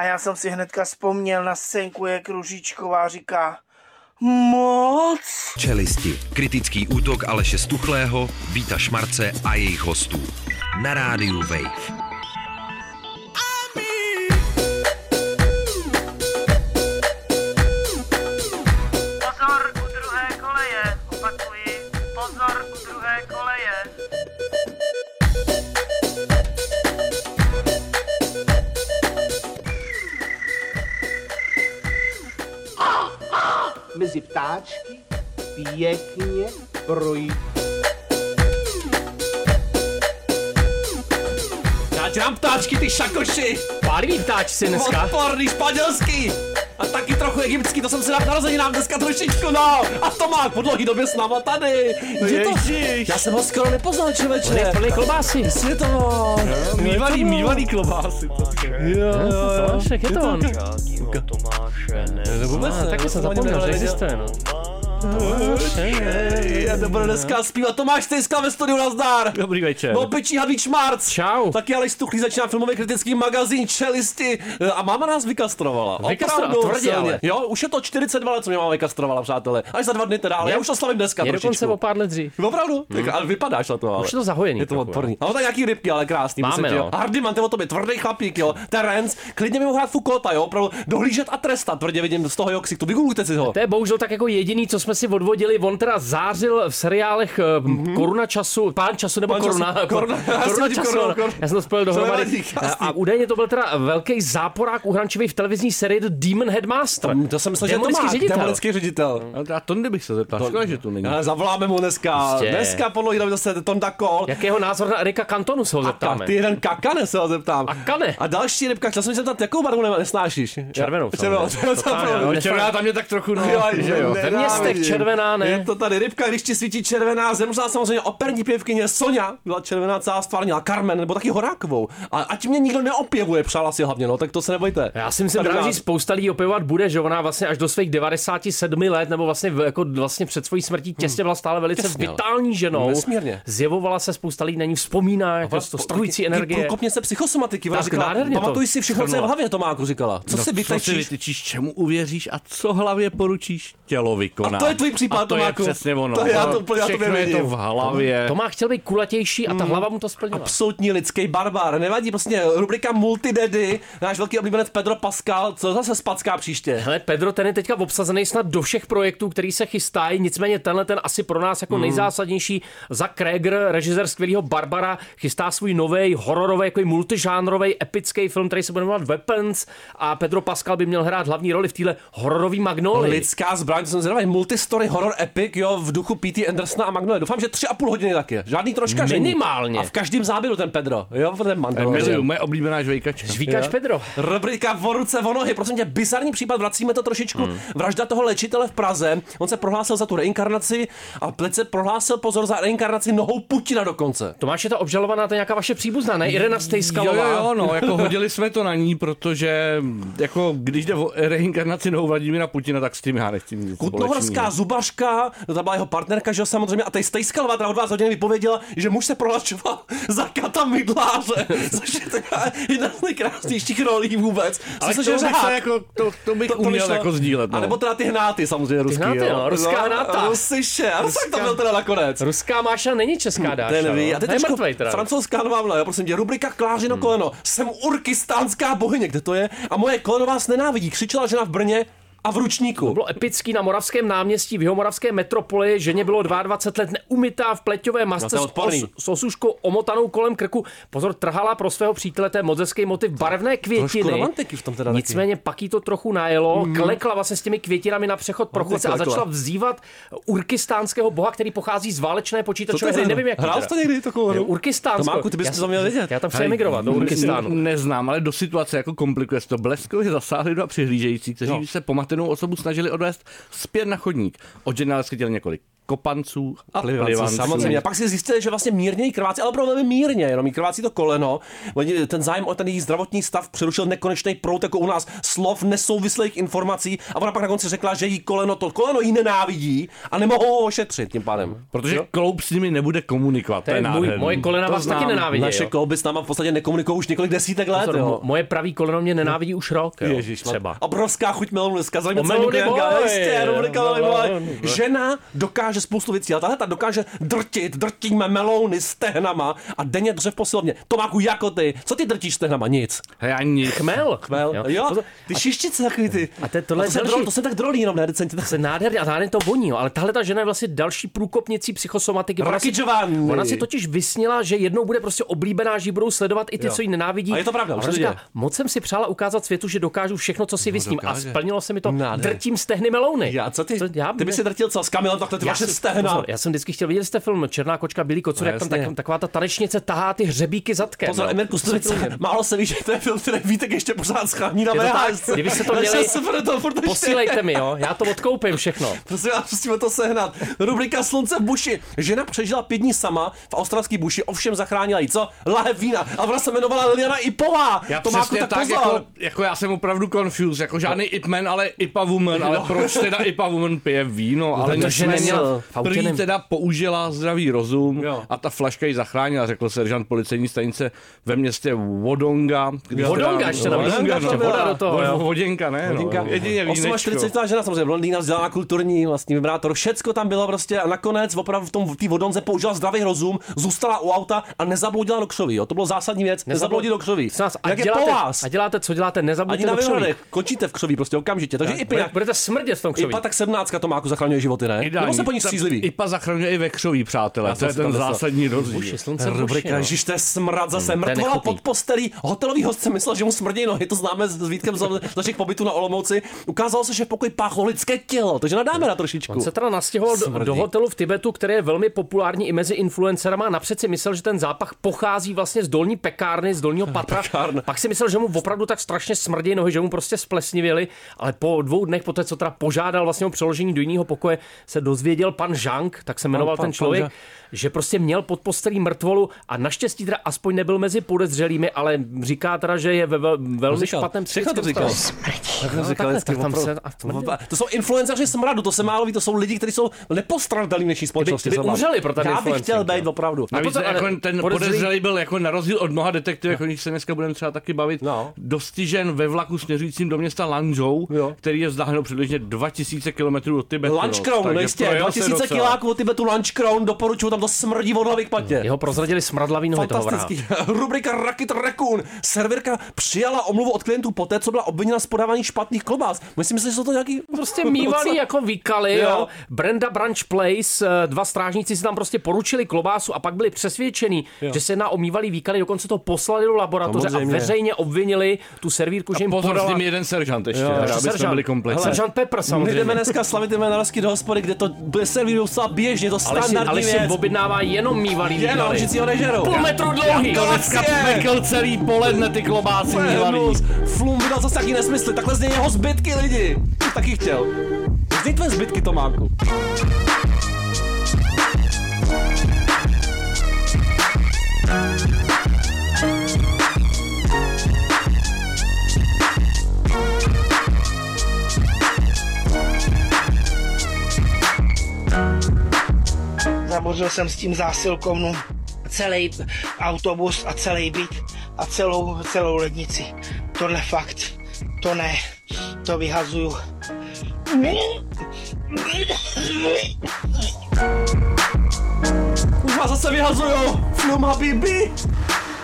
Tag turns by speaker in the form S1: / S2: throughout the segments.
S1: A já jsem si hnedka vzpomněl na scénku, jak Ružičková říká, moc.
S2: Čelisti. Kritický útok Aleše Stuchlého, Víta Šmarce a jejich hostů. Na rádiu Wave.
S3: Pěkně projít.
S4: Já ti dám ptáčky, ty šakoši!
S5: Pálivý ptáč si dneska.
S4: Odporný španělský! A taky trochu egyptský, to jsem si na narozeninám dneska trošičku, no! A to má po dlouhý době s náma tady! Je to, já jsem ho skoro nepoznal,
S5: On je
S4: člověče!
S5: plný klobásy.
S4: Světovo!
S6: Mývaný, mývaný klobásy.
S4: Jo, jo, jo.
S5: Tomášek, je to on.
S4: Vůbec
S5: Ah,
S4: ne,
S5: taky jsem zapomněl, že existuje, no.
S4: Já to budu dneska zpívat Tomáš Stejska ve studiu Nazdar!
S6: Dobrý večer.
S4: No, Hadlík Šmarc.
S5: Čau.
S4: Taky Aleš Stuchlý začíná filmový kritický magazín Čelisti a máma nás vykastrovala.
S5: Vykastrovala,
S4: Opravdu
S5: tvrdě, ale.
S4: Jo, už je to 42 let, co mě máma vykastrovala, přátelé. Až za dva dny teda, ale
S5: Je-
S4: já už to slavím dneska
S5: Je dokonce o pár let dřív.
S4: Opravdu? Tak, ale vypadáš na to, ale.
S5: Už je to zahojený
S4: Je to odporný. Máme tady nějaký rybky, ale krásný.
S5: Máme,
S4: myslím ti, jo.
S5: no.
S4: Hardyman, ty o tobě, tvrdý chlapík, jo. Terence, klidně mi mohl hrát Fukota, jo. Opravdu dohlížet a trestat, tvrdě vidím z toho. Vygooglujte si ho.
S5: To je bohužel tak jako jediný, co jsme si odvodili. On teda zářil v seriálech mm-hmm. Koruna času, Pán času nebo
S4: Pán
S5: Koruna.
S4: času, Koruna, já jsem
S5: koruna
S4: říkal
S5: času.
S4: Koruna,
S5: no.
S4: Koruna.
S5: Já jsem to spojil
S4: To
S5: dohromady. A údajně to byl teda velký záporák uhrančivý v televizní sérii The Demon Headmaster.
S4: To jsem myslel, že to má.
S5: ředitel.
S4: Démonický ředitel.
S6: A to bych se zeptal. Škoda, že tu není.
S4: Ale zavoláme mu dneska.
S5: Jistě.
S4: Dneska podle jiného zase Tonda Kol.
S5: Jakého názor na Erika Cantonu se ho
S4: A
S5: zeptáme.
S4: ty jeden kakane se ho zeptám.
S5: A kane.
S4: A další rybka, chtěl jsem se zeptat, jakou barvu ne- nesnášíš?
S5: Červenou,
S4: Červenou,
S5: samozřejmě.
S4: červenou,
S5: Totálně,
S4: červenou.
S5: no,
S6: Červená tam je tak trochu, no,
S4: Jo,
S6: že jo.
S5: Ve městech červená, ne?
S4: Je to tady rybka, když ti svítí červená, zemřela samozřejmě operní pěvkyně Sonja, byla červená celá stvárnila Carmen, nebo taky Horákovou. A ať mě nikdo neopěvuje, přála si hlavně, no, tak to se nebojte.
S5: Já si myslím, že spousta lidí opěvovat bude, že ona vlastně až do svých 97 let, nebo vlastně, jako vlastně před svojí smrtí těsně byla stále velice
S4: Těsně,
S5: vitální ženou.
S4: Nesmírně.
S5: Zjevovala se, spousta lidí na ní vzpomíná, jako to strojící energie.
S4: Kopně se psychosomatiky, ona říkala, pamatuj si všechno, co je v hlavě, Tomáku říkala. Co
S6: No,
S4: si
S6: co si
S4: vytečíš?
S6: čemu uvěříš a co hlavě poručíš, tělo vykoná.
S4: A to je tvůj případ,
S6: a to
S4: Tomáku.
S6: je přesně ono.
S4: To já to úplně- já to
S6: Všechno je to v hlavě.
S5: To má chtěl být kulatější a ta hlava mu to splnila.
S4: Absolutní lidský barbar. Nevadí, prostě rubrika Multidedy, náš velký oblíbenec Pedro Pascal, co zase spacká příště.
S5: Hele, Pedro, ten je teďka obsazený snad do všech projektů, který se chystají, nicméně tenhle ten asi pro nás jako nejzásadnější. Za Kreger, režisér skvělého Barbara, chystá svůj nový hororový, jako multižánrový, epický film, který se bude jmenovat Weapons a Pedro Pascal by měl hrát hlavní roli v téhle hororový magnolii.
S4: Lidská zbraň, to jsem zvědavý, multistory horror epic, jo, v duchu P.T. Andersona a Magnolia. Doufám, že tři a půl hodiny taky. Žádný troška žení.
S5: Minimálně.
S4: A v každém záběru ten Pedro, jo, ten Mandalorian.
S6: moje oblíbená žvejkačka.
S5: Žvíkač Pedro.
S4: Rubrika v ruce, v nohy, prosím tě, bizarní případ, vracíme to trošičku. Hmm. Vražda toho léčitele v Praze, on se prohlásil za tu reinkarnaci a teď se prohlásil pozor za reinkarnaci nohou Putina dokonce.
S5: Tomáš, je to obžalovaná, to je nějaká vaše příbuzná, ne? Irena
S6: Jo,
S5: Stejskalová.
S6: jo, jo, no, jako hodili jsme to na ní, protože jako když jde o reinkarnaci nohou Vladimíra Putina, tak s tím já nechci nic
S4: Kutnohorská zubařka, no to byla jeho partnerka, že jo, samozřejmě, a tady Stejskalová teda od vás hodiny vypověděla, že muž se prohlašoval za kata mydláře, což je taková jedna z nejkrásnějších rolí vůbec.
S6: Ale to, bych se jako, to, to bych uměl
S4: vyšlo.
S6: jako sdílet. No.
S4: A nebo teda ty hnáty samozřejmě ruský,
S5: hnáty,
S4: jo.
S5: no, ruská hnáta.
S4: Rusiše, a tak to byl teda nakonec.
S5: Ruská Máša není česká dáša.
S4: Ten ví.
S5: no.
S4: A teď
S5: To je mrtvej teda.
S4: francouzská nová vlna, jo, prosím tě, rubrika Klářino hmm. koleno. Jsem urkistánská bohyně, kde to je? A moje koleno vás nenávidí. Křičela žena v Brně a v ručníku.
S5: Bylo epický na Moravském náměstí v Jihomoravské metropoli. Ženě bylo 22 let neumytá v pleťové masce
S4: No to
S5: s, os, s osuškou omotanou kolem krku. Pozor, trhala pro svého přítele, to je moc hezký motiv barevné květiny.
S4: v tom teda taky.
S5: Nicméně pak jí to trochu najelo, mm. klekla vlastně s těmi květinami na přechod pro chodce a začala vzývat urkistánského boha, který pochází z válečné počítačové
S4: to
S5: hry. Nevím, jak
S4: Hrál to někdy takovou hru?
S5: Urkistánsko.
S4: Tomáku, ty bys
S5: Já
S4: to měl vědět.
S5: Já tam chci emigrovat do Urkistánu.
S6: Neznám, ale do situace jako komplikuje to. Bleskově zasáhli dva přihlížející, kteří
S4: No.
S6: se pomatenou osobu snažili odvést zpět na chodník. Od ženy ale schytili několik kopanců a
S4: Plivanců,
S6: plivanců.
S4: samozřejmě. A pak si zjistili, že vlastně mírně jí krvácí, ale opravdu velmi mírně, jenom jí krvácí to koleno. Oni, ten zájem o ten její zdravotní stav přerušil nekonečný prout, jako u nás, slov nesouvislých informací a ona pak na konci řekla, že jí koleno, to koleno jí nenávidí a nemohou ho ošetřit tím pádem.
S6: Protože kloub s nimi nebude komunikovat. To je
S5: Můj, moje kolena
S6: To
S5: vás taky
S6: znám.
S5: nenávidí.
S4: Naše
S5: jo.
S4: klouby s náma v podstatě nekomunikují už několik desítek let.
S5: Pozor,
S4: jo.
S5: mo- moje pravý koleno mě nenávidí už rok. Jo,
S4: Ježiš,
S5: třeba.
S4: Obrovská chuť melonu dneska. Žena dokáže spoustu věcí, ale tahle ta dokáže drtit, drtíme melouny stehnama a denně dře v posilovně. Tomáku, jako ty. Co ty drtíš stehnama? Nic.
S6: Hej, ani nic.
S5: Chmel.
S4: Kvel. Jo, jo ty šištice takový ty.
S5: A to je- tohle
S4: a
S5: je
S4: to, se
S5: další-
S4: drol, to se tak drolí jenom, ne, decentně.
S5: To je nádherně a nádherně to voní, jo. ale tahle ta žena je vlastně další průkopnicí psychosomatiky. Ona si, ona si totiž vysnila, že jednou bude prostě oblíbená, že ji budou sledovat i ty,
S4: Jo.
S5: co ji nenávidí.
S4: A je to pravda, se
S5: říká, moc jsem si přála ukázat světu, že dokážu všechno, co si vysním. A
S6: dokáže.
S5: splnilo se mi to
S4: Nádherně.
S5: drtím stehny melouny.
S4: Já, co ty?
S5: To, já,
S4: ty by si drtil co? S Kamilem takhle ty vaše stehna.
S5: Pozor, já jsem vždycky chtěl, viděli jste film Černá kočka, Bílý kocur,
S4: No,
S5: jak tam tak, taková ta tanečnice tahá ty hřebíky zadkem.
S4: Pozor. Emirku, Kustovice, málo se ví, že to je film, který Vítek ještě pořád schání na? VHS.
S5: Kdybyste to
S4: Takže
S5: měli-
S4: super, to ještě-
S5: Posílejte mi, jo, já to odkoupím všechno.
S4: Prosím vás, musíme to sehnat. Rubrika Slunce v buši. Žena přežila pět dní sama v australské buši, ovšem zachránila jí, co? Lahev vína. A ona se jmenovala Liliana Ipová.
S6: Já
S4: to má tak,
S6: tak, jako, jako, já jsem opravdu confused, jako žádný Ip Man, ale Ipa Woman, ale proč teda Ipa Woman pije víno, ale
S5: to, že
S6: nicméně prý
S5: nem-
S6: teda použila zdravý rozum
S4: Jo.
S6: a ta flaška ji zachránila, řekl seržant policejní stanice ve městě Wodonga.
S5: Wodonga
S6: teda-
S5: ještě navíc.
S6: Wodonga,
S4: Ještě
S6: no.
S5: voda do toho.
S6: Vodinka, ne?
S4: Hodinka.
S6: No. Jedině vínečko.
S4: 48 žena, samozřejmě blondýna, vzdělaná kulturní, vlastně vibrátor, všecko tam bylo prostě a nakonec opravdu v tom v té vodonze použila zdravý rozum, zůstala u auta a nezabloudila do křoví. Jo. To bylo zásadní věc, nezabloudit do křoví.
S5: A
S4: Jak je
S5: děláte,
S4: po vás?
S5: A děláte, co děláte,
S4: na
S5: do křoví.
S4: končíte v křoví prostě okamžitě. Takže i
S5: Bude- Budete smrdět v tom křoví.
S4: Ipa tak 17 Tomáku zachraňuje životy, ne? Nebo se po ní
S6: Ta-
S4: střízliví?
S6: Ipa zachraňuje i ve křoví, přátelé. To je ten zásadní rozdíl.
S4: Rubrika,
S5: no.
S4: ježiš, to je smrad zase.
S5: je
S4: Mrtvola pod postelí. Hotelový host si myslel, že mu smrdí nohy, to známe s Vítkem z našich pobytů na Olomouci. Ukázalo se, že v pokoji páchlo lidské tělo, takže nadáme na trošičku.
S5: On se teda nastěhoval do, do hotelu v Tibetu, který je velmi populární i mezi influencerama. Napřed si myslel, že ten zápach pochází vlastně z dolní pekárny, z dolního patra.
S4: Pekárna.
S5: Pak si myslel, že mu opravdu tak strašně smrdí nohy, že mu prostě splesnivěly, ale po dvou dnech poté, co teda požádal vlastně o přeložení do jiného pokoje, se dozvěděl pan Zhang, tak se jmenoval
S4: pan-
S5: ten člověk,
S4: pan
S5: že prostě měl pod postelí mrtvolu a naštěstí teda aspoň nebyl mezi podezřelými, ale říká teda, že je ve vel, velmi
S4: říkal?
S5: špatném
S4: Všechno to říkal.
S5: No,
S4: říkal
S5: tak tam se- a.
S4: To jsou influenceři smradu, to se málo ví, to jsou lidi, kteří jsou nepostradatelní v dnešní společnosti.
S5: kdyby umřeli pro ten
S4: Já bych chtěl
S5: jo.
S4: být opravdu.
S6: Navíc
S5: pozor, ale
S6: jako ten
S5: podezřelý-
S6: podezřelý byl jako na rozdíl od mnoha detektivů, o nich se dneska budeme třeba taky bavit,
S4: No.
S6: dostižen ve vlaku směřujícím do města Lanzhou, který je vzdálen přibližně 2000 km od Tibetu.
S4: Lunch
S6: no.
S4: Jistě,
S6: projel se
S4: 2000
S6: docela.
S4: kiláků od Tibetu Lunch Crown, doporučuju, tam to smrdí od hlavy k patě.
S5: Jeho prozradili smradlavý nohy.
S4: Fantastický. Rubrika Racket Raccoon. Serverka přijala omluvu od klientů poté, co byla obviněna z podávání špatných klobás. Myslím si, že jsou to nějaký...
S5: Prostě mývalí jako výkaly, jo.
S4: Jo.
S5: Brenda Branch Place, eh, dva strážníci si tam prostě poručili klobásu a pak byli přesvědčení, jo. že se jedná o mývalý výkaly, dokonce to poslali do laboratoře a veřejně obvinili tu servírku, že jim
S6: Pozor, s
S5: podala...
S6: tím jeden seržant ještě,
S4: Jo,
S6: aby jsme
S5: seržant.
S6: byli kompletní.
S5: Seržant Pepper
S4: My
S5: samozřejmě.
S4: jdeme dneska slavit jména do hospody, kde to bude servírují docela běžně, to
S5: ale si,
S4: standardní
S5: ale si
S4: věc.
S5: objednává jenom mývalý
S4: Jenom, že si ho nežerou.
S5: Půl metru dlouhý.
S4: To
S6: Dneska pekl celý poledne ty klobásy mývalý.
S4: Flum vydal zase taky nesmysly, takhle zní jeho zbytky lidi. Taky chtěl. Tvé zbytky, Tomáku.
S7: Zabořil jsem s tím zásilkovnu celý autobus a celý byt a celou, celou lednici. Tohle fakt, to ne, to vyhazuju.
S4: Už vás zase vyhazujou. Flum Habibi.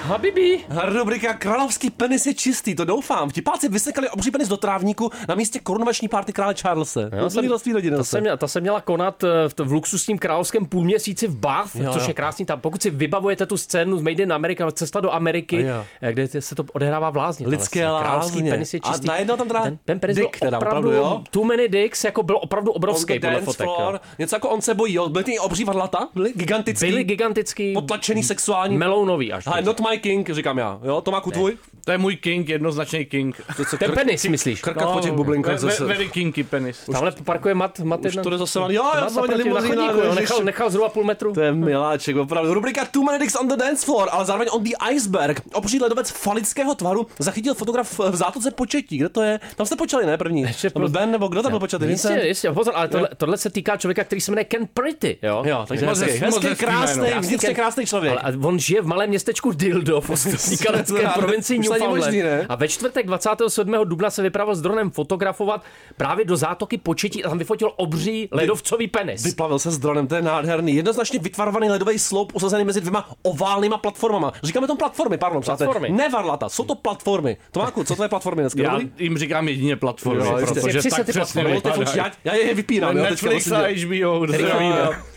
S5: Habibi.
S4: Rubrika Královský penis je čistý, to doufám. Vtipáci vysekali obří penis do trávníku na místě korunovační párty krále Charlese.
S5: Jo,
S4: To jsem, rodiny
S5: ta,
S4: zase.
S5: se měla, ta se měla konat eh, v, v luxusním královském půlměsíci v Bath,
S4: Jo,
S5: což
S4: jo.
S5: je krásný tam. Pokud si vybavujete tu scénu z Made in America, cesta do Ameriky,
S4: Jo.
S5: eh, kde se to odehrává v Lázně.
S4: Lidské
S5: tohle. Královský
S4: lázně.
S5: penis je
S4: A
S5: čistý.
S4: najednou tam teda
S5: ten, ten penis
S4: dick
S5: byl opravdu,
S4: opravdu, jo?
S5: too many dicks, jako byl opravdu obrovský podle fotek.
S4: floor.
S5: jo.
S4: Něco jako on se bojí, jo. Byly ty obří varlata? Byly gigantický?
S5: Byly gigantický,
S4: Potlačený sexuální.
S5: melounový až.
S4: Ale not my king, říkám já. Jo, Tomáku tvůj?
S6: To je můj king, jednoznačný king.
S5: Ten penis, myslíš?
S4: Krkat po těch bublinkách
S6: ve,
S4: zase.
S6: very kinky penis.
S5: Tamhle parkuje mat, mat
S4: Už to jde zase van. Jo, já jsem
S5: na
S4: limuzína.
S5: nechal, nechal zhruba půl metru.
S4: To je miláček, opravdu. Rubrika Two Minutes on the Dance Floor, ale zároveň on the Iceberg. Obří ledovec falického tvaru zachytil fotograf v zátoce početí. Kde to je? Tam jste počali, ne? První.
S5: Ještě
S4: To byl Ben, nebo kdo tam byl počatý?
S5: Jistě, jistě, pozor, ale tohle, tohle se týká člověka, který se jmenuje Ken Pretty, jo?
S4: Jo, takže hezký, krásný, vnitřně krásný člověk.
S5: Ale on žije v malém městečku Dildo v ostatní kanadské provincii Newfoundland. a ve čtvrtek 27. dubna se vypravil s dronem fotografovat právě do zátoky početí a tam vyfotil obří ledovcový penis.
S4: Vyplavil se s dronem, to je nádherný. Jednoznačně vytvarovaný ledový sloup usazený mezi dvěma oválnýma platformama. Říkáme tomu platformy, pardon, přátelé.
S5: Platformy.
S4: Ne varlata, jsou to platformy. Tomáku, co to je platformy dneska?
S6: Já
S4: Dobrý?
S6: jim říkám jedině platformy,
S4: Jo, jistě.
S6: protože
S5: se
S6: tak
S5: ty
S6: přesně
S4: já, já je vypínám. jo, teďka
S6: Netflix a. HBO.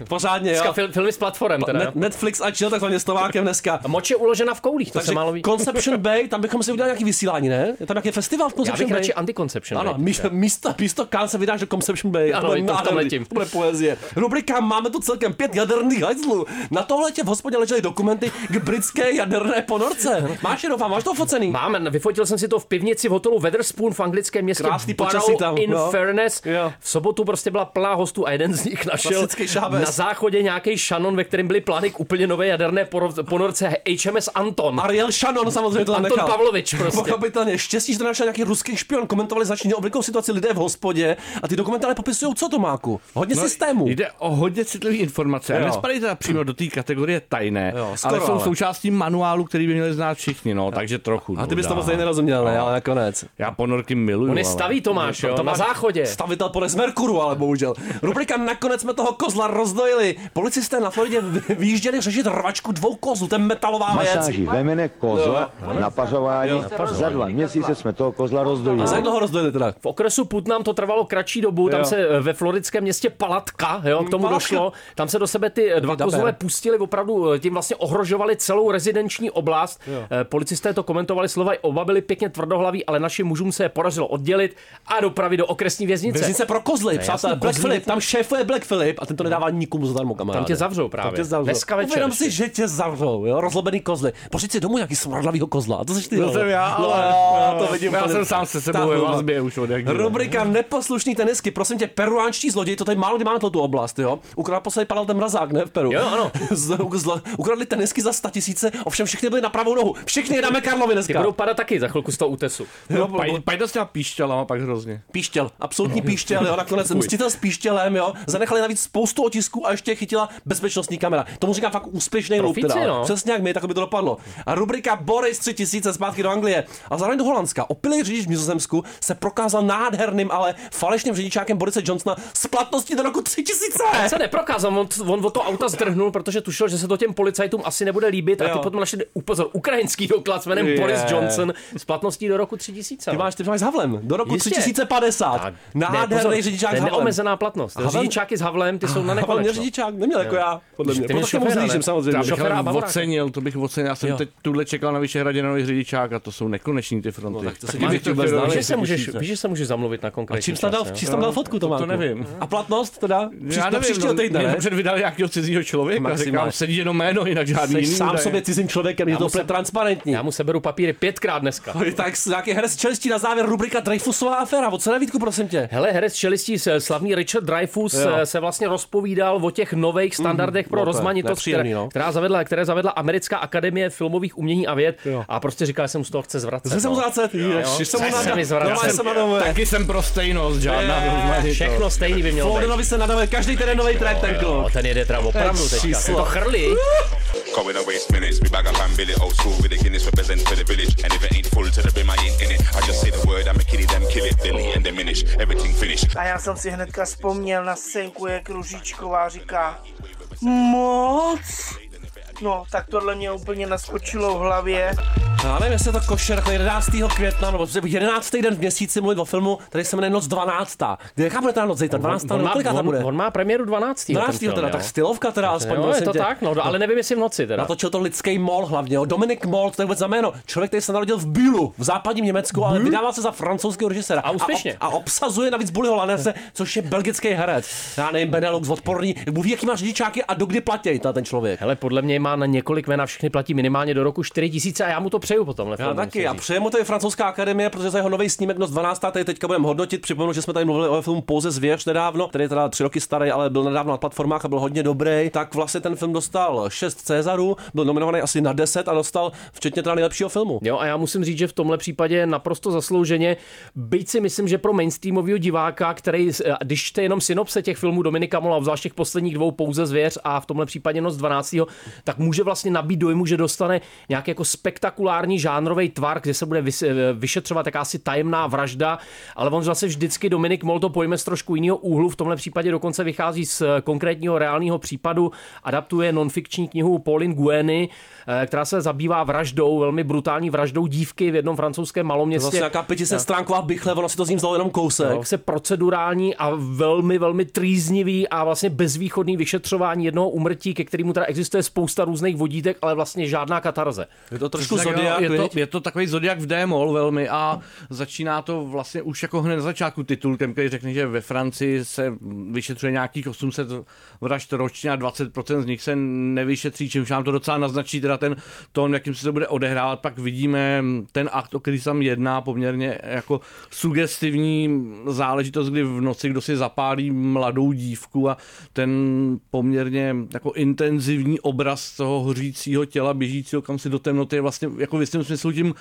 S4: Pořádně, jo.
S5: Filmy s platformem teda.
S4: Netflix a chill, takzvaně s Tomákem dneska.
S5: Moč je uložena v koulích, to se málo ví.
S4: Conception Bay, tam bychom si udělali nějaký vysílání, ne? Je tam nějaký festival v
S5: Já
S4: Conception
S5: bych
S4: Bay?
S5: radši anticonception.
S4: Ano,
S5: Bay.
S4: místo, místo, místo Kán se vydáš do Conception Bay.
S5: Ano,
S4: to
S5: to v letím.
S4: To bude poezie. Rubrika Máme tu celkem pět jaderných hajzlů. Na tohle tě v hospodě ležely dokumenty k britské jaderné ponorce. Máš je, doufám, máš to focený?
S5: Máme, vyfotil jsem si to v pivnici v hotelu Weatherspoon v anglickém městě
S4: Krásný
S5: Barrow
S4: tam,
S5: in
S4: no.
S5: Fairness. V sobotu prostě byla plná hostů a jeden z nich našel na záchodě nějaký šanon, ve kterém byly plány k úplně nové jaderné ponorce HMS Anton.
S4: Ariel Shannon samozřejmě to tam
S5: Anton
S4: nechal.
S5: Pavlovič prostě.
S4: Pochopitelně, štěstí, že to našel nějaký ruský špion, komentovali značně neobvyklou situaci lidé v hospodě a ty dokumenty ale popisují, co to máku. Hodně
S6: No,
S4: systémů.
S6: Jde o hodně citlivé informace. A
S4: Jo.
S6: nespadají teda přímo do té kategorie tajné,
S4: Jo, skoro
S6: ale jsou
S4: ale.
S6: součástí manuálu, který by měli znát všichni, no, takže trochu.
S4: A ty
S6: no,
S4: bys tomu stejně nerozuměl, ne, ale nakonec.
S6: Já ponorky miluju.
S5: On je
S6: ale-
S5: staví Tomáš, jo, na záchodě.
S4: Stavitel podle z Merkuru, ale bohužel. Rubrika Nakonec jsme toho kozla rozdojili. Policisté na Floridě vy- vyjížděli řešit rvačku dvou kozů, to je metalová věc.
S8: Masáží vemene kozla na pařování. Za dva měsíce jsme toho kozla rozdojili.
S4: A za jak dlouho rozdojili teda?
S5: V okresu Putnam to trvalo kratší dobu, tam
S4: Jo.
S5: se eh, ve floridském městě Palatka, jo, k tomu
S4: Palatka.
S5: došlo, tam se do sebe ty eh, dva
S4: Daber.
S5: kozlové pustili, opravdu eh, tím vlastně ohrožovali celou rezidenční oblast. Policisté to komentovali slova, oba byli pěkně tvrdohlaví, ale našim mužům se je podařilo oddělit a dopravit do okresní věznice.
S4: Věznice pro kozly, přátelé. Black. Philip, tam šéfuje Black Philip a ten to nedává nikomu zadarmo, kamaráde.
S5: Tam tě zavřou právě.
S4: Tam tě zavřou.
S5: Dneska večer
S4: Uvědom si, že tě zavřou, jo, rozlobený kozly. Pořiď si domů nějaký smradlavýho kozla. A to jsi ty.
S6: To
S4: jo.
S6: jsem já,
S4: No,
S6: ale
S4: jo, to vidím.
S6: já jsem sám se sebou ve
S4: no.
S6: vazbě už od.
S4: Rubrika neposlušný tenisky, prosím tě, peruánští zloději, to tady málo kdy máme tu oblast, jo. Ukradl poslední padal ten mrazák, ne v Peru.
S5: Jo, ano.
S4: Ukradli tenisky za 100 tisíce, ovšem všechny byly na pravou nohu. Všechny je dáme Karlovi
S5: Ty
S4: dneska.
S5: budou padat taky za chvilku z toho útesu.
S6: No, paj- Pajda s těma píšťalama pak hrozně.
S4: Píštěl, absolutní píštěl, jo, nakonec mstitel s píštělem, jo, zanechali navíc spoustu otisků a ještě chytila bezpečnostní kamera. Tomu říkám fakt úspěšný loup,
S5: no.
S4: Přesně jak my, tak by to dopadlo. A rubrika Boris 3000 zpátky do Anglie a zároveň do Holandska. Opilý řidič v Nizozemsku se prokázal nádherným, ale falešným řidičákem Borise Johnsona s platností do roku 3000.
S5: Se neprokázal, on, on od toho auta zdrhnul, protože tušil, že se to těm policajtům asi nebude líbit a ty
S4: Jo.
S5: potom našli upozor, ukrajinský doklad s jménem
S4: Je.
S5: Boris Johnson s platností do roku 3000.
S4: Ty máš, ty máš s Havlem. Do roku
S5: Jistě.
S4: 3050.
S5: Tak,
S4: Nádherný
S5: ne,
S4: řidičák
S5: to
S4: Havlem.
S5: neomezená platnost.
S4: Havel-
S5: Řidičáky s Havlem, ty jsou na
S4: Havel
S5: nekonečno.
S4: řidičák, neměl jako já, podle mě. Proto
S5: ne?
S4: samozřejmě.
S6: Já bych ocenil, to bych ocenil. Já jsem
S4: Jo.
S6: teď tuhle čekal na Vyšehradě na nový řidičák a to jsou nekoneční ty fronty.
S4: No, tak to se
S6: to
S4: vůbec.
S5: Víš, že se můžeš,
S6: 3000.
S5: víš, že se můžeš zamluvit na
S4: A
S5: konkrétní
S4: čím jsi tam dal, čím jsi tam dal fotku, to,
S6: to nevím.
S4: A platnost teda?
S6: Já nevím,
S4: příštího týdne, ne?
S6: Před vydali nějakého cizího člověka, říkám, sedí jenom jméno, jinak žádný jiný
S4: sám sobě cizím člověkem, je to úplně transparentní.
S5: Já mu seberu papíry pětkrát dneska.
S4: Tak nějaký herec čelistí na závěr rubrika Dreyfusová aféra. O co nevídku, prosím tě?
S5: Hele, herec čelistí, slavný Richard Dreyfus eh, se vlastně rozpovídal o těch nových standardech pro
S4: no
S5: rozmanitost,
S4: no.
S5: která zavedla, které zavedla Americká akademie filmových umění a věd
S4: Jo.
S5: a prostě říkal, že se mu z toho chce zvracet.
S4: Zase se mu
S5: no.
S4: zvracet, ježiš, se
S5: mi zvracet.
S6: Taky jsem pro stejnost, žádná.
S5: Všechno stejný by mělo být.
S4: Flodenovi se nadavuje každý ten nový track, ten kluk.
S5: Ten jede teda opravdu teďka. to chrlí.
S9: Waste minutes. We bag up and bill it old school with the Guinness represent for the village. And if it ain't full to the brim, I ain't in it. I just say the word, I'm a kiddie, them kill it, and diminish. Everything finished.
S7: A já jsem si hnedka vzpomněl na scénku, jak Ružičková říká Moc? No, tak tohle mě úplně naskočilo v hlavě.
S4: Já nevím, jestli je to košer, jako 11. května, nebo 11. den v měsíci mluvit o filmu, který se jmenuje Noc 12. Kde bude ta noc zítra? 12.
S5: On
S4: nebo
S5: má,
S4: tam bude?
S5: on, on má premiéru 12.
S4: 12.
S5: ten film,
S4: teda,
S5: jo.
S4: tak stylovka teda aspoň.
S5: Jo, je to
S4: tě.
S5: tak, no, ale nevím, jestli v noci teda.
S4: Natočil to lidský mol hlavně, jo. Dominik Mol, to je vůbec za jméno. Člověk, který se narodil v Bühlu, v západním Německu, ale vydává se za francouzského režiséra.
S5: A úspěšně.
S4: A, ob, a obsazuje navíc Bullyho Lanese, což je belgický herec. Já nevím, Benelux, odporný. Bůh ví, jaký má řidičáky a dokdy platí ta ten člověk.
S5: Hele, podle mě má na několik jmen a všechny platí minimálně do roku 4000 a já mu to přeju po tomhle
S4: Já
S5: filmu,
S4: taky. A
S5: říct.
S4: přejeme mu to i francouzská akademie, protože za jeho nový snímek Noc 12. tady teďka budeme hodnotit. Připomenu, že jsme tady mluvili o filmu Pouze zvěř nedávno, který je teda tři roky starý, ale byl nedávno na platformách a byl hodně dobrý. Tak vlastně ten film dostal 6 Cezarů, byl nominovaný asi na 10 a dostal včetně teda nejlepšího filmu.
S5: Jo, a já musím říct, že v tomhle případě naprosto zaslouženě, byť si myslím, že pro mainstreamového diváka, který, eh, když čte jenom synopse těch filmů Dominika Mola, zvlášť těch posledních dvou pouze zvěř a v tomhle případě Noc 12. tak může vlastně nabít dojmu, že dostane nějaký jako spektakulární žánrový tvar, kde se bude eh, vyšetřovat jakási tajemná vražda, ale on zase vždycky Dominik Mol to pojme z trošku jiného úhlu, v tomhle případě dokonce vychází z eh, konkrétního reálného případu, adaptuje nonfikční knihu Pauline Gueny, eh, která se zabývá vraždou, velmi brutální vraždou dívky v jednom francouzském maloměstě.
S4: vlastně nějaká 500 stránková bychle, ono si to z ním vzalo jenom kousek.
S5: No, se procedurální a velmi, velmi trýznivý a vlastně bezvýchodný vyšetřování jednoho umrtí, ke kterému teda existuje spousta různých vodítek, ale vlastně žádná katarze.
S4: Je to trošku zodiak,
S6: je, to, je to takový zodiak v démol velmi a začíná to vlastně už jako hned na začátku titulkem, který řekne, že ve Francii se vyšetřuje nějakých 800 vražd ročně a 20% z nich se nevyšetří, čímž nám to docela naznačí teda ten tón, jakým se to bude odehrávat. Pak vidíme ten akt, o který se tam jedná, poměrně jako sugestivní záležitost, kdy v noci kdo si zapálí mladou dívku a ten poměrně jako intenzivní obraz toho hořícího těla běžícího kam si do temnoty je vlastně jako v jistém smyslu tím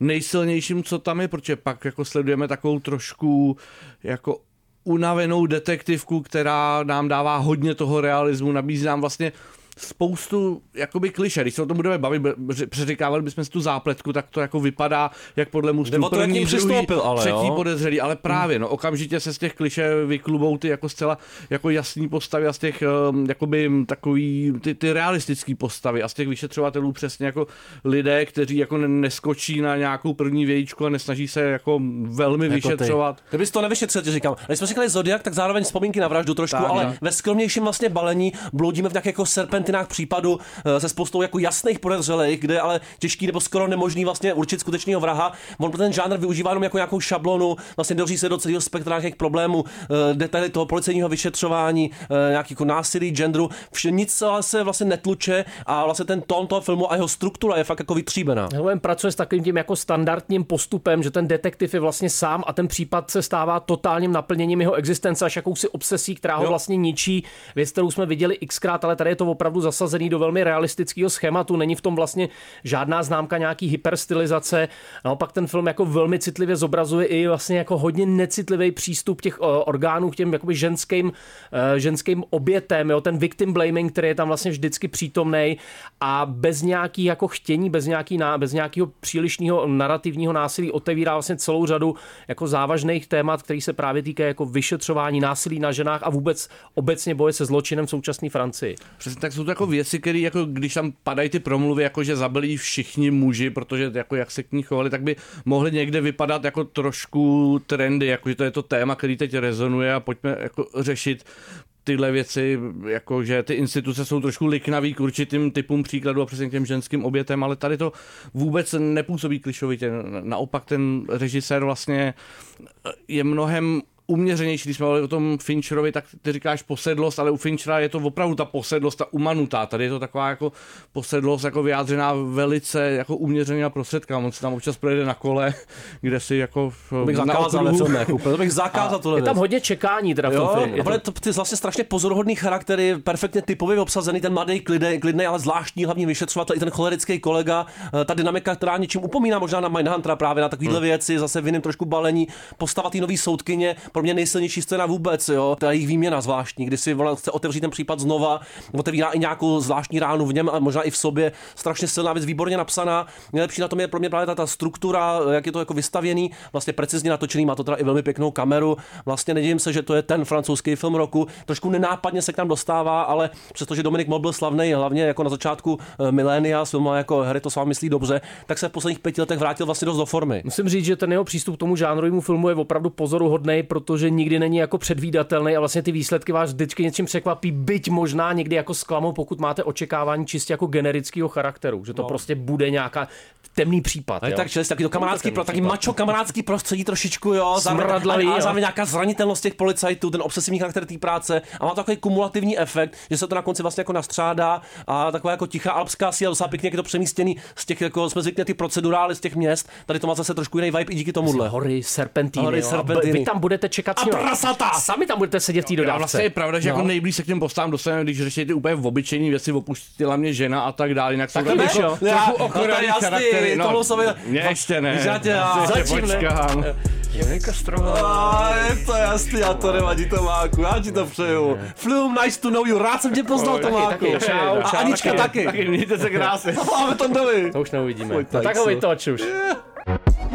S6: nejsilnějším, co tam je, protože pak jako sledujeme takovou trošku jako unavenou detektivku, která nám dává hodně toho realismu, nabízí nám vlastně spoustu jakoby kliše. Když se o tom budeme bavit, přeříkávali bychom si tu zápletku, tak to jako vypadá, jak podle
S4: Jde
S6: mužů
S4: o to, jak
S6: druhý,
S4: přistoupil, ale
S6: třetí
S4: jo.
S6: podezřelý, ale právě, no, okamžitě se z těch kliše vyklubou ty jako zcela jako jasný postavy a z těch um, jakoby takový ty, ty realistický postavy a z těch vyšetřovatelů přesně jako lidé, kteří jako ne- neskočí na nějakou první vějíčku a nesnaží se jako velmi
S4: Jako ty.
S6: vyšetřovat.
S4: Kdybys to nevyšetřil, ti říkám. Když jsme říkali Zodiak, tak zároveň vzpomínky na vraždu trošku,
S6: Tak,
S4: ale
S6: no.
S4: ve skromnějším vlastně balení bloudíme v nějakých jako serpentinách případu eh, se spoustou jako jasných podezřelých, kde je ale těžký nebo skoro nemožný vlastně určit skutečného vraha. On ten žánr využívá jenom jako nějakou šablonu, vlastně doří se do celého spektra nějakých problémů, eh, detaily toho policejního vyšetřování, eh, nějaký jako násilí, genderu, vše, nic se vlastně netluče a vlastně ten tón toho filmu a jeho struktura je fakt jako vytříbená.
S5: Helen pracuje s takovým tím jako standardním postupem, že ten detektiv je vlastně sám a ten případ se stává totálním naplněním jeho existence až jakousi obsesí, která ho
S4: Jo.
S5: vlastně ničí. Věc, kterou jsme viděli xkrát, ale tady je to opravdu zasazený do velmi realistického schématu. Není v tom vlastně žádná známka nějaký hyperstylizace. Naopak ten film jako velmi citlivě zobrazuje i vlastně jako hodně necitlivý přístup těch o, orgánů k těm jakoby ženským, eh, ženským obětem, jo, ten victim blaming, který je tam vlastně vždycky přítomný a bez nějaký jako chtění, bez, nějaký, bez nějakého přílišného narrativního násilí otevírá vlastně celou řadu jako závažných témat, který se právě týkají jako vyšetřování násilí na ženách a vůbec obecně boje se zločinem v současné Francii.
S6: Přesně tak jsou to jako věci, které jako když tam padají ty promluvy, jako že zabili všichni muži, protože jako jak se k ní chovali, tak by mohly někde vypadat jako trošku trendy, jako že to je to téma, který teď rezonuje a pojďme jako řešit tyhle věci, jako že ty instituce jsou trošku liknavý k určitým typům příkladů a přesně k těm ženským obětem, ale tady to vůbec nepůsobí klišovitě. Naopak ten režisér vlastně je mnohem uměřenější, když jsme mluvili o tom Fincherovi, tak ty říkáš posedlost, ale u Finchera je to opravdu ta posedlost, ta umanutá. Tady je to taková jako posedlost jako vyjádřená velice jako uměřená prostředka. On si tam občas projede na kole, kde si jako
S4: bych
S6: na
S4: zakázal
S6: okruhu-
S4: filmech úplně, to bych zakázal tohle
S5: Je tam hodně čekání teda v tom
S4: Jo,
S5: filmu.
S4: a bude to ty vlastně strašně pozoruhodný charaktery, perfektně typově obsazený, ten mladý, klidný, klidný, ale zvláštní hlavní vyšetřovatel, i ten cholerický kolega, eh, ta dynamika, která něčím upomíná možná na Mindhuntera právě na takovýhle hmm. věci, zase v jiném trošku balení, postava té nový soudkyně, pro mě nejsilnější scéna vůbec, jo, ta jejich výměna zvláštní, kdy si ona chce otevřít ten případ znova, otevírá i nějakou zvláštní ránu v něm a možná i v sobě, strašně silná věc, výborně napsaná. Nejlepší na tom je pro mě právě ta, ta struktura, jak je to jako vystavěný, vlastně precizně natočený, má to teda i velmi pěknou kameru. Vlastně nedivím se, že to je ten francouzský film roku. Trošku nenápadně se k nám dostává, ale přestože Dominik Moll byl slavný hlavně jako na začátku eh, milénia, s jako Harry to s vámi myslí dobře, tak se v posledních pěti letech vrátil vlastně dost do formy.
S5: Musím říct, že ten jeho přístup k tomu žánrovému filmu je opravdu pozoruhodný, protože nikdy není jako předvídatelný a vlastně ty výsledky vás vždycky něčím překvapí, byť možná někdy jako zklamou, pokud máte očekávání čistě jako generického charakteru, že to no. prostě bude nějaká temný případ.
S4: Ale
S5: jo.
S4: tak čili taky to kamarádský, pro, taky mačo kamarádský prostředí trošičku, jo, zároveň, a, a zároveň nějaká zranitelnost těch policajtů, ten obsesivní charakter té práce a má to takový kumulativní efekt, že se to na konci vlastně jako nastřádá a taková jako tichá alpská síla, docela pěkně je to přemístěný z těch, jako jsme zvykli ty procedurály z těch měst, tady to má zase trošku jiný vibe i díky tomuhle.
S5: Hory, serpentíny.
S4: Hory, serpentíny.
S5: Vy tam budete čekat
S4: A prasata!
S5: Sami tam budete sedět v té
S6: A
S5: dodávce.
S6: vlastně je pravda, že
S5: No.
S6: jako nejblíž se k těm postavám dostaneme, když řeší ty úplně obyčejné věci, opustila mě žena a tak dále, jinak jsou
S5: Tak to
S6: tam
S5: víš,
S6: jako
S5: jo.
S4: Já-
S6: trochu
S4: no to je
S6: okoraný
S4: jasný,
S6: charaktery.
S4: jsou-
S6: mě ještě ne.
S4: Já tě- já-
S6: ještě
S5: Zatím ne.
S6: počkám.
S4: A je to jasný, a to nevadí Tomáku, já ti to přeju. Flum, nice to know you, rád jsem tě poznal Tomáku.
S5: taky, čau,
S4: a Anička
S5: taky.
S4: taky.
S6: Taky mějte se krásně.
S4: Máme to.
S5: To už neuvidíme. No,
S4: tak
S5: ho vytoč už. Kolik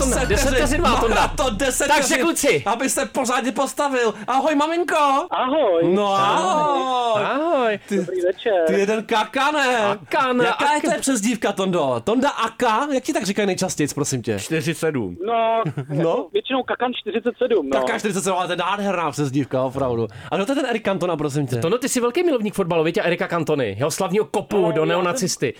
S5: Tonda? 10 vteřin má Tonda.
S4: to 10
S5: Takže
S4: vteřin,
S5: kluci.
S4: Aby se pořádně postavil. Ahoj maminko.
S7: Ahoj.
S4: No ahoj.
S5: Ahoj.
S4: Ty,
S7: Dobrý večer.
S4: ty jeden kakane.
S5: Akan,
S4: Jaká je
S5: Akan.
S4: to přezdívka, Tondo? Tonda Aka? Jak ti tak říkají nejčastěji, prosím tě?
S6: 4-7.
S7: No,
S4: No.
S7: většinou Kakan 47, no.
S4: Kaká 47, ale to je nádherná přezdívka, opravdu. A kdo to je ten Erik Cantona, prosím tě?
S5: Tono, ty jsi velký milovník fotbalu, víte, Erika Cantony, jeho slavního kopu
S7: No,
S5: do neonacisty.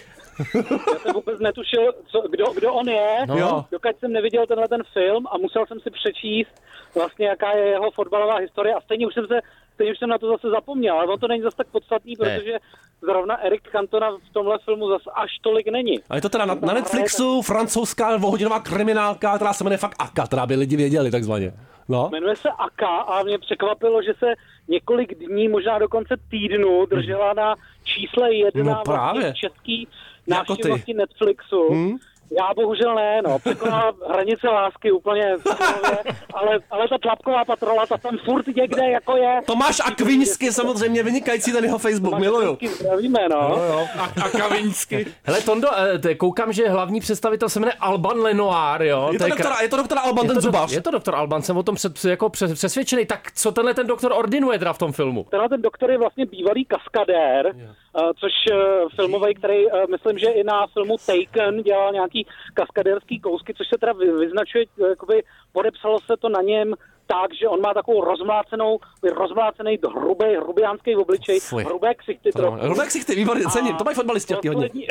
S7: Já jsem vůbec netušil, co, kdo, kdo on je,
S5: No.
S7: Dokud jsem neviděl tenhle ten film a musel jsem si přečíst vlastně, jaká je jeho fotbalová historie a stejně už jsem se Stejně už jsem na to zase zapomněl, ale on to není zase tak podstatný, protože zrovna Erik Cantona v tomhle filmu zase až tolik není.
S4: A je to teda na, na Netflixu francouzská dvouhodinová kriminálka, která se jmenuje fakt Aka, která by lidi věděli takzvaně. No.
S7: Jmenuje se Aka a mě překvapilo, že se několik dní, možná dokonce týdnu držela na čísle jedna
S4: No právě.
S7: vlastně český
S4: Jako ty.
S7: Netflixu.
S4: Hmm?
S7: Já bohužel ne, no. Překonala hranice lásky úplně ale, ale ta tlapková patrola, ta tam furt někde jako je.
S4: Tomáš Akvinsky, samozřejmě vynikající ten jeho Facebook, miluju.
S7: Vždycky zdravíme, no.
S6: A, a Kavinsky.
S5: Hele, Tondo, eh, te- koukám, že hlavní představitel se jmenuje Alban Lenoir, jo?
S4: Je to,
S5: je
S4: doktor, je to doktor Alban,
S5: je
S4: ten
S5: to, do-
S4: zubař.
S5: je to doktor Alban, jsem o tom před, jako přes, přesvědčený. Tak co tenhle ten doktor ordinuje teda v tom filmu?
S7: Tenhle ten doktor je vlastně bývalý kaskadér, uh, což uh, filmový, který uh, myslím, že i na filmu Taken dělal nějaký kaskadérský kousky, což se teda vy, vyznačuje, uh, jakoby podepsalo se to na něm tak, že on má takovou rozmlácenou, rozmlácený hrubý, hrubiánský obličej,
S4: Fuj.
S7: hrubé ksichty trochu.
S4: Rudek si ty výborně cením, to mají fotbalisti taky hodně.
S7: Poslední,